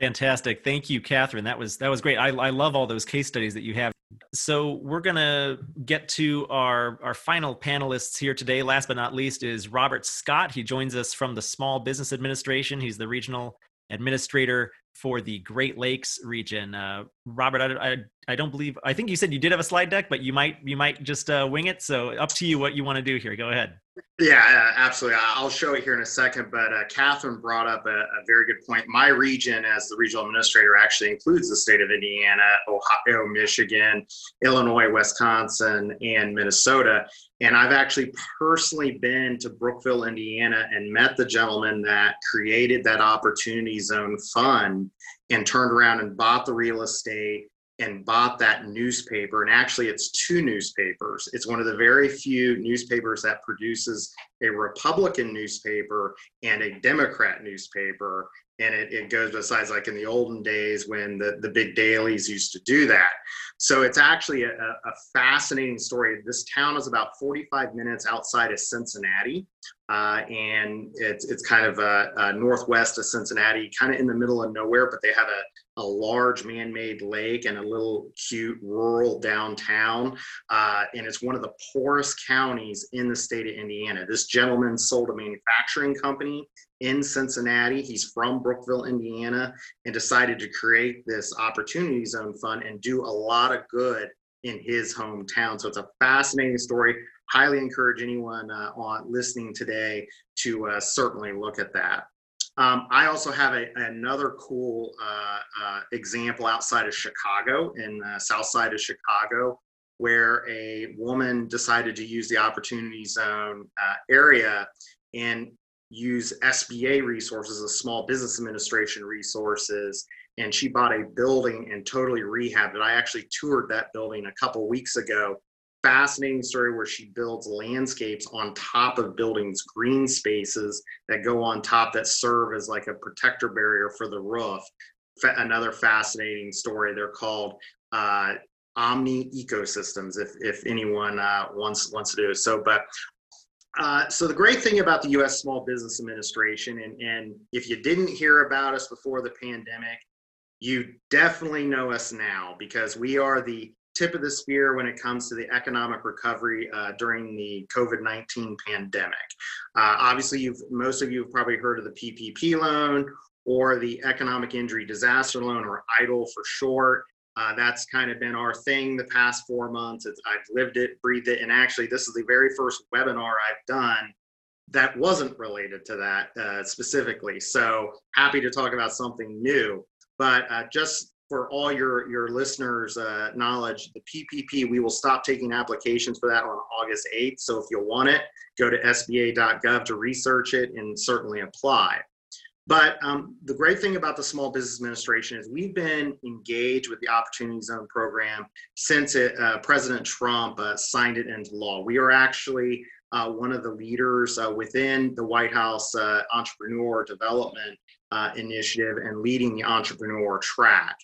Fantastic. Thank you, Catherine. That was that was great. I, I love all those case studies that you have. So we're gonna get to our our final panelists here today. Last but not least is Robert Scott. He joins us from the Small Business Administration. He's the regional administrator for the Great Lakes region. Uh, Robert, I, I, I, don't believe I think you said you did have a slide deck, but you might you might just uh, wing it. So up to you what you want to do here. Go ahead. Yeah, absolutely. I'll show it here in a second. But uh, Catherine brought up a, a, very good point. My region, as the regional administrator, actually includes the state of Indiana, Ohio, Michigan, Illinois, Wisconsin, and Minnesota. And I've actually personally been to Brookville, Indiana, and met the gentleman that created that Opportunity Zone Fund and turned around and bought the real estate and bought that newspaper. And actually, it's two newspapers. It's one of the very few newspapers that produces a Republican newspaper and a Democrat newspaper. And it, it goes besides like in the olden days when the, the big dailies used to do that. So it's actually a, a fascinating story. This town is about 45 minutes outside of Cincinnati. Uh, and it's, it's kind of uh, uh, northwest of Cincinnati, kind of in the middle of nowhere, but they have a, a large man-made lake and a little cute rural downtown. Uh, and it's one of the poorest counties in the state of Indiana. This gentleman sold a manufacturing company in Cincinnati. He's from Brookville, Indiana, and decided to create this opportunity zone fund and do a lot of good in his hometown. So it's a fascinating story highly encourage anyone uh, on listening today to uh, certainly look at that. Um, I also have a, another cool uh, uh, example outside of Chicago, in the south side of Chicago, where a woman decided to use the Opportunity Zone uh, area and use SBA resources, a Small Business Administration resources, and she bought a building and totally rehabbed it. I actually toured that building a couple weeks ago fascinating story where she builds landscapes on top of buildings, green spaces that go on top that serve as like a protector barrier for the roof. Another fascinating story. They're called uh, Omni Ecosystems. If if anyone uh, wants wants to do. So, but uh, so the great thing about the U.S. Small Business Administration, and and if you didn't hear about us before the pandemic, you definitely know us now because we are the tip of the spear when it comes to the economic recovery uh, during the COVID-19 pandemic. Uh, obviously, you've most of you have probably heard of the PPP loan or the Economic Injury Disaster Loan, or EIDL for short. Uh, that's kind of been our thing the past four months. It's, I've lived it, breathed it, and actually, this is the very first webinar I've done that wasn't related to that uh, specifically. So happy to talk about something new. But uh, just for all your your listeners' uh, knowledge, the PPP we will stop taking applications for that on August 8th. So if you want it, go to SBA.gov to research it and certainly apply. But um, the great thing about the Small Business Administration is we've been engaged with the Opportunity Zone program since it, uh, President Trump uh, signed it into law. We are actually uh, one of the leaders uh, within the White House uh, Entrepreneur Development uh, Initiative and leading the entrepreneur track.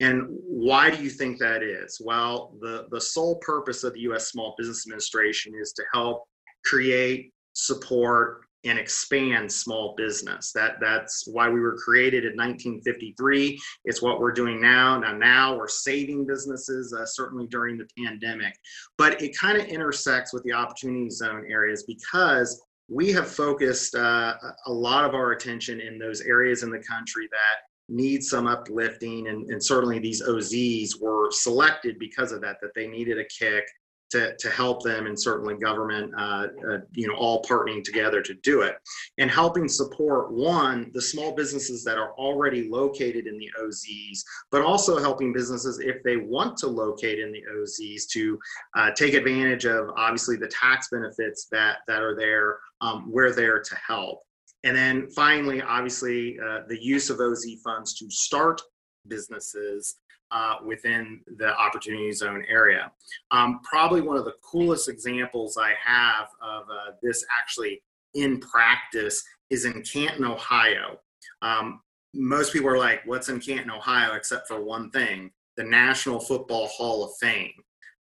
And why do you think that is? Well, the, the sole purpose of the US Small Business Administration is to help create, support, and expand small business. That that's why we were created in 1953. It's what we're doing now. Now, now we're saving businesses, uh, certainly during the pandemic. But it kind of intersects with the opportunity zone areas because we have focused uh, a lot of our attention in those areas in the country that need some uplifting and, and certainly these OZs were selected because of that that they needed a kick to, to help them and certainly government uh, uh, you know all partnering together to do it. And helping support one the small businesses that are already located in the OZs but also helping businesses if they want to locate in the OZs to uh, take advantage of obviously the tax benefits that that are there um, we're there to help. And then finally obviously uh, the use of OZ funds to start businesses uh, within the opportunity zone area. Um, probably one of the coolest examples I have of uh, this actually in practice is in Canton, Ohio. Um, most people are like, what's in Canton, Ohio, except for one thing the National Football Hall of Fame.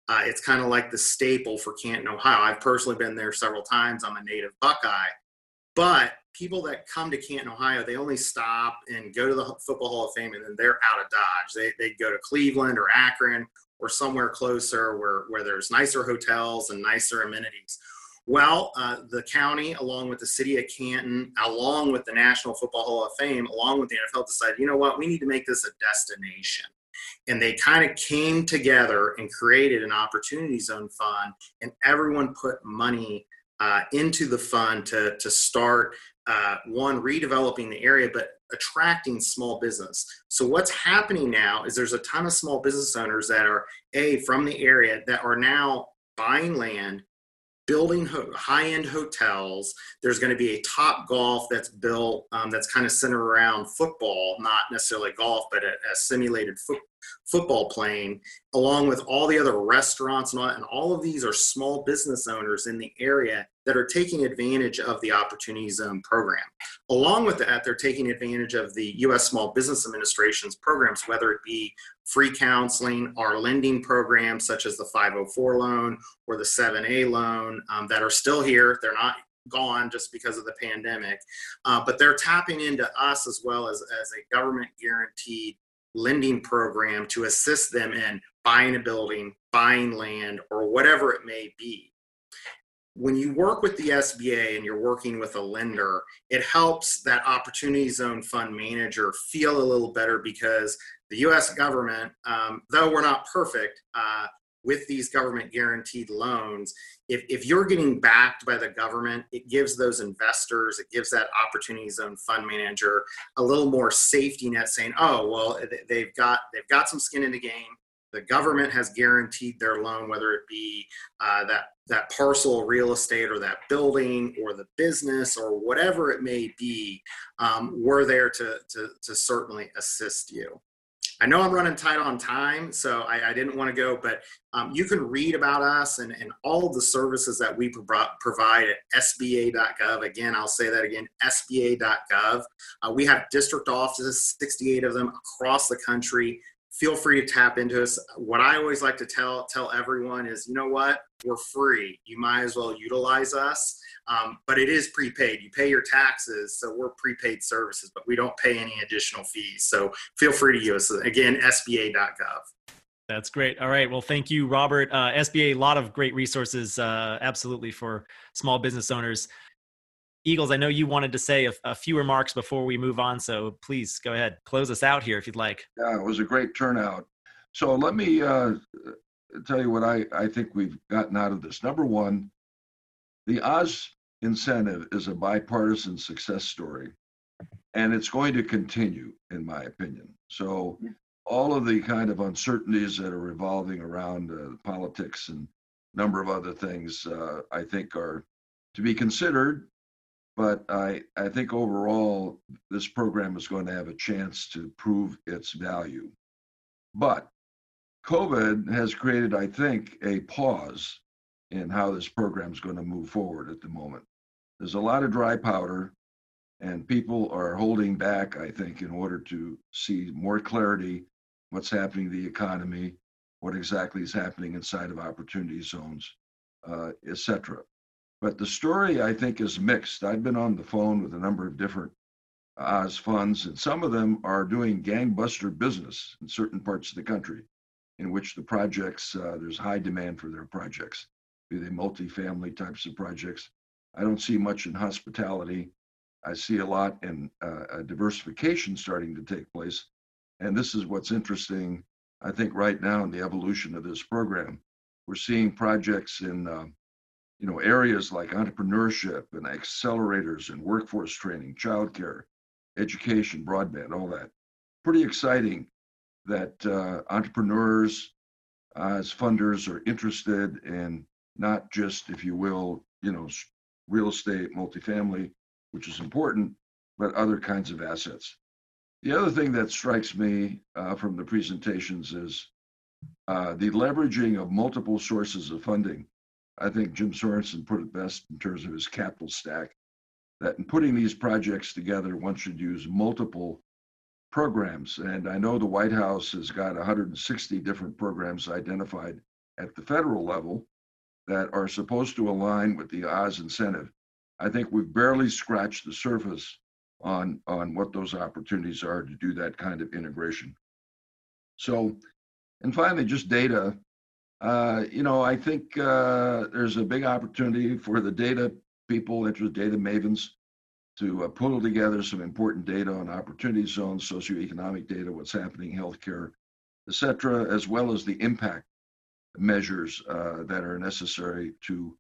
Uh, it's kind of like the staple for Canton, Ohio. I've personally been there several times. I'm a native Buckeye. But people that come to Canton, Ohio, they only stop and go to the Football Hall of Fame and then they're out of Dodge. They, they go to Cleveland or Akron or somewhere closer where, where there's nicer hotels and nicer amenities. Well, uh, the county, along with the city of Canton, along with the National Football Hall of Fame, along with the NFL, decided, you know what, we need to make this a destination. And they kind of came together and created an opportunity zone fund, and everyone put money uh, into the fund to, to start uh, one redeveloping the area but attracting small business. So what's happening now is there's a ton of small business owners that are a from the area that are now buying land building ho- high-end hotels. There's going to be a top golf that's built um, that's kind of centered around football not necessarily golf but a, a simulated foot, football playing along with all the other restaurants and all, and all of these are small business owners in the area that are taking advantage of the Opportunity Zone program. Along with that, they're taking advantage of the U.S. Small Business Administration's programs, whether it be free counseling, our lending programs such as the 504 loan or the 7A loan um, that are still here. They're not gone just because of the pandemic, uh, but they're tapping into us as well as, as a government guaranteed lending program to assist them in buying a building, buying land, or whatever it may be. When you work with the SBA and you're working with a lender, it helps that opportunity zone fund manager feel a little better because the US government, um, though we're not perfect, uh, with these government guaranteed loans, if, if you're getting backed by the government, it gives those investors, it gives that opportunity zone fund manager a little more safety net saying, oh, well, they've got, they've got some skin in the game. The government has guaranteed their loan, whether it be uh, that, that parcel of real estate or that building or the business or whatever it may be. Um, we're there to, to, to certainly assist you. I know I'm running tight on time, so I, I didn't want to go, but um, you can read about us and, and all the services that we pro- provide at SBA.gov. Again, I'll say that again SBA.gov. Uh, we have district offices, 68 of them across the country feel free to tap into us. What I always like to tell tell everyone is, you know what, we're free. You might as well utilize us. Um, but it is prepaid. You pay your taxes, so we're prepaid services, but we don't pay any additional fees. So feel free to use it. Again, SBA.gov. That's great. All right. Well, thank you, Robert. Uh, SBA, a lot of great resources, uh, absolutely for small business owners. Egils, I know you wanted to say a, a, few remarks before we move on, so please go ahead, close us out here if you'd like. Yeah, it was a great turnout. So let me uh, tell you what I, I think we've gotten out of this. Number one, the Oz incentive is a bipartisan success story, and it's going to continue, in my opinion. So all of the kind of uncertainties that are revolving around uh, politics and a number of other things, uh, I think are to be considered but I, I think overall this program is going to have a chance to prove its value. But COVID has created, I think, a pause in how this program is going to move forward at the moment. There's a lot of dry powder, and people are holding back, I think, in order to see more clarity what's happening to the economy, what exactly is happening inside of opportunity zones, uh, et cetera. But the story, I think, is mixed. I've been on the phone with a number of different Oz funds, and some of them are doing gangbuster business in certain parts of the country in which the projects, uh, there's high demand for their projects, be they multifamily types of projects. I don't see much in hospitality. I see a lot in uh, diversification starting to take place. And this is what's interesting, I think, right now in the evolution of this program. We're seeing projects in uh, you know, areas like entrepreneurship and accelerators and workforce training, childcare, education, broadband, all that. Pretty exciting that uh, entrepreneurs uh, as funders are interested in not just, if you will, you know, real estate, multifamily, which is important, but other kinds of assets. The other thing that strikes me uh, from the presentations is uh, the leveraging of multiple sources of funding I think Jim Sorensen put it best in terms of his capital stack that in putting these projects together, one should use multiple programs. And I know the White House has got 160 different programs identified at the federal level that are supposed to align with the Oz incentive. I think we've barely scratched the surface on, on what those opportunities are to do that kind of integration. So, and finally, just data. Uh, you know, I think uh, there's a big opportunity for the data people, interest data mavens, to uh, pull together some important data on opportunity zones, socioeconomic data, what's happening, healthcare, et cetera, as well as the impact measures uh, that are necessary to.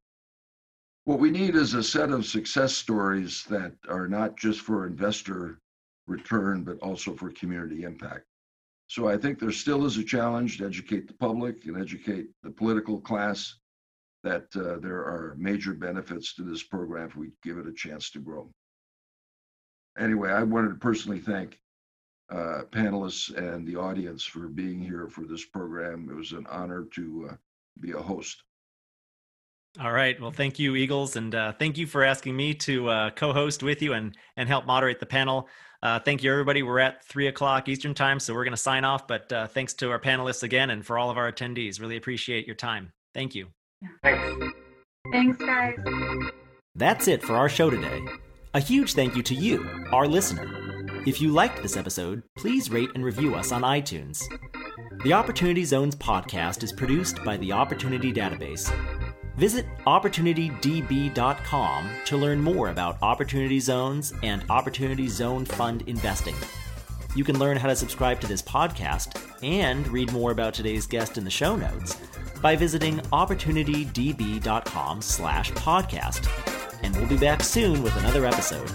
What we need is a set of success stories that are not just for investor return, but also for community impact. So I think there still is a challenge to educate the public and educate the political class that uh, there are major benefits to this program if we give it a chance to grow. Anyway, I wanted to personally thank uh, panelists and the audience for being here for this program. It was an honor to uh, be a host. All right. Well, thank you, Egils, and uh, thank you for asking me to uh, co-host with you and and help moderate the panel. Uh, thank you, everybody. We're at three o'clock Eastern time, so we're going to sign off. But uh, thanks to our panelists again and for all of our attendees. Really appreciate your time. Thank you. Thanks. Thanks, guys. That's it for our show today. A huge thank you to you, our listener. If you liked this episode, please rate and review us on iTunes. The Opportunity Zones podcast is produced by the Opportunity Database Visit OpportunityDB.com to learn more about Opportunity Zones and Opportunity Zone Fund investing. You can learn how to subscribe to this podcast and read more about today's guest in the show notes by visiting opportunitydb.com slash podcast. And we'll be back soon with another episode.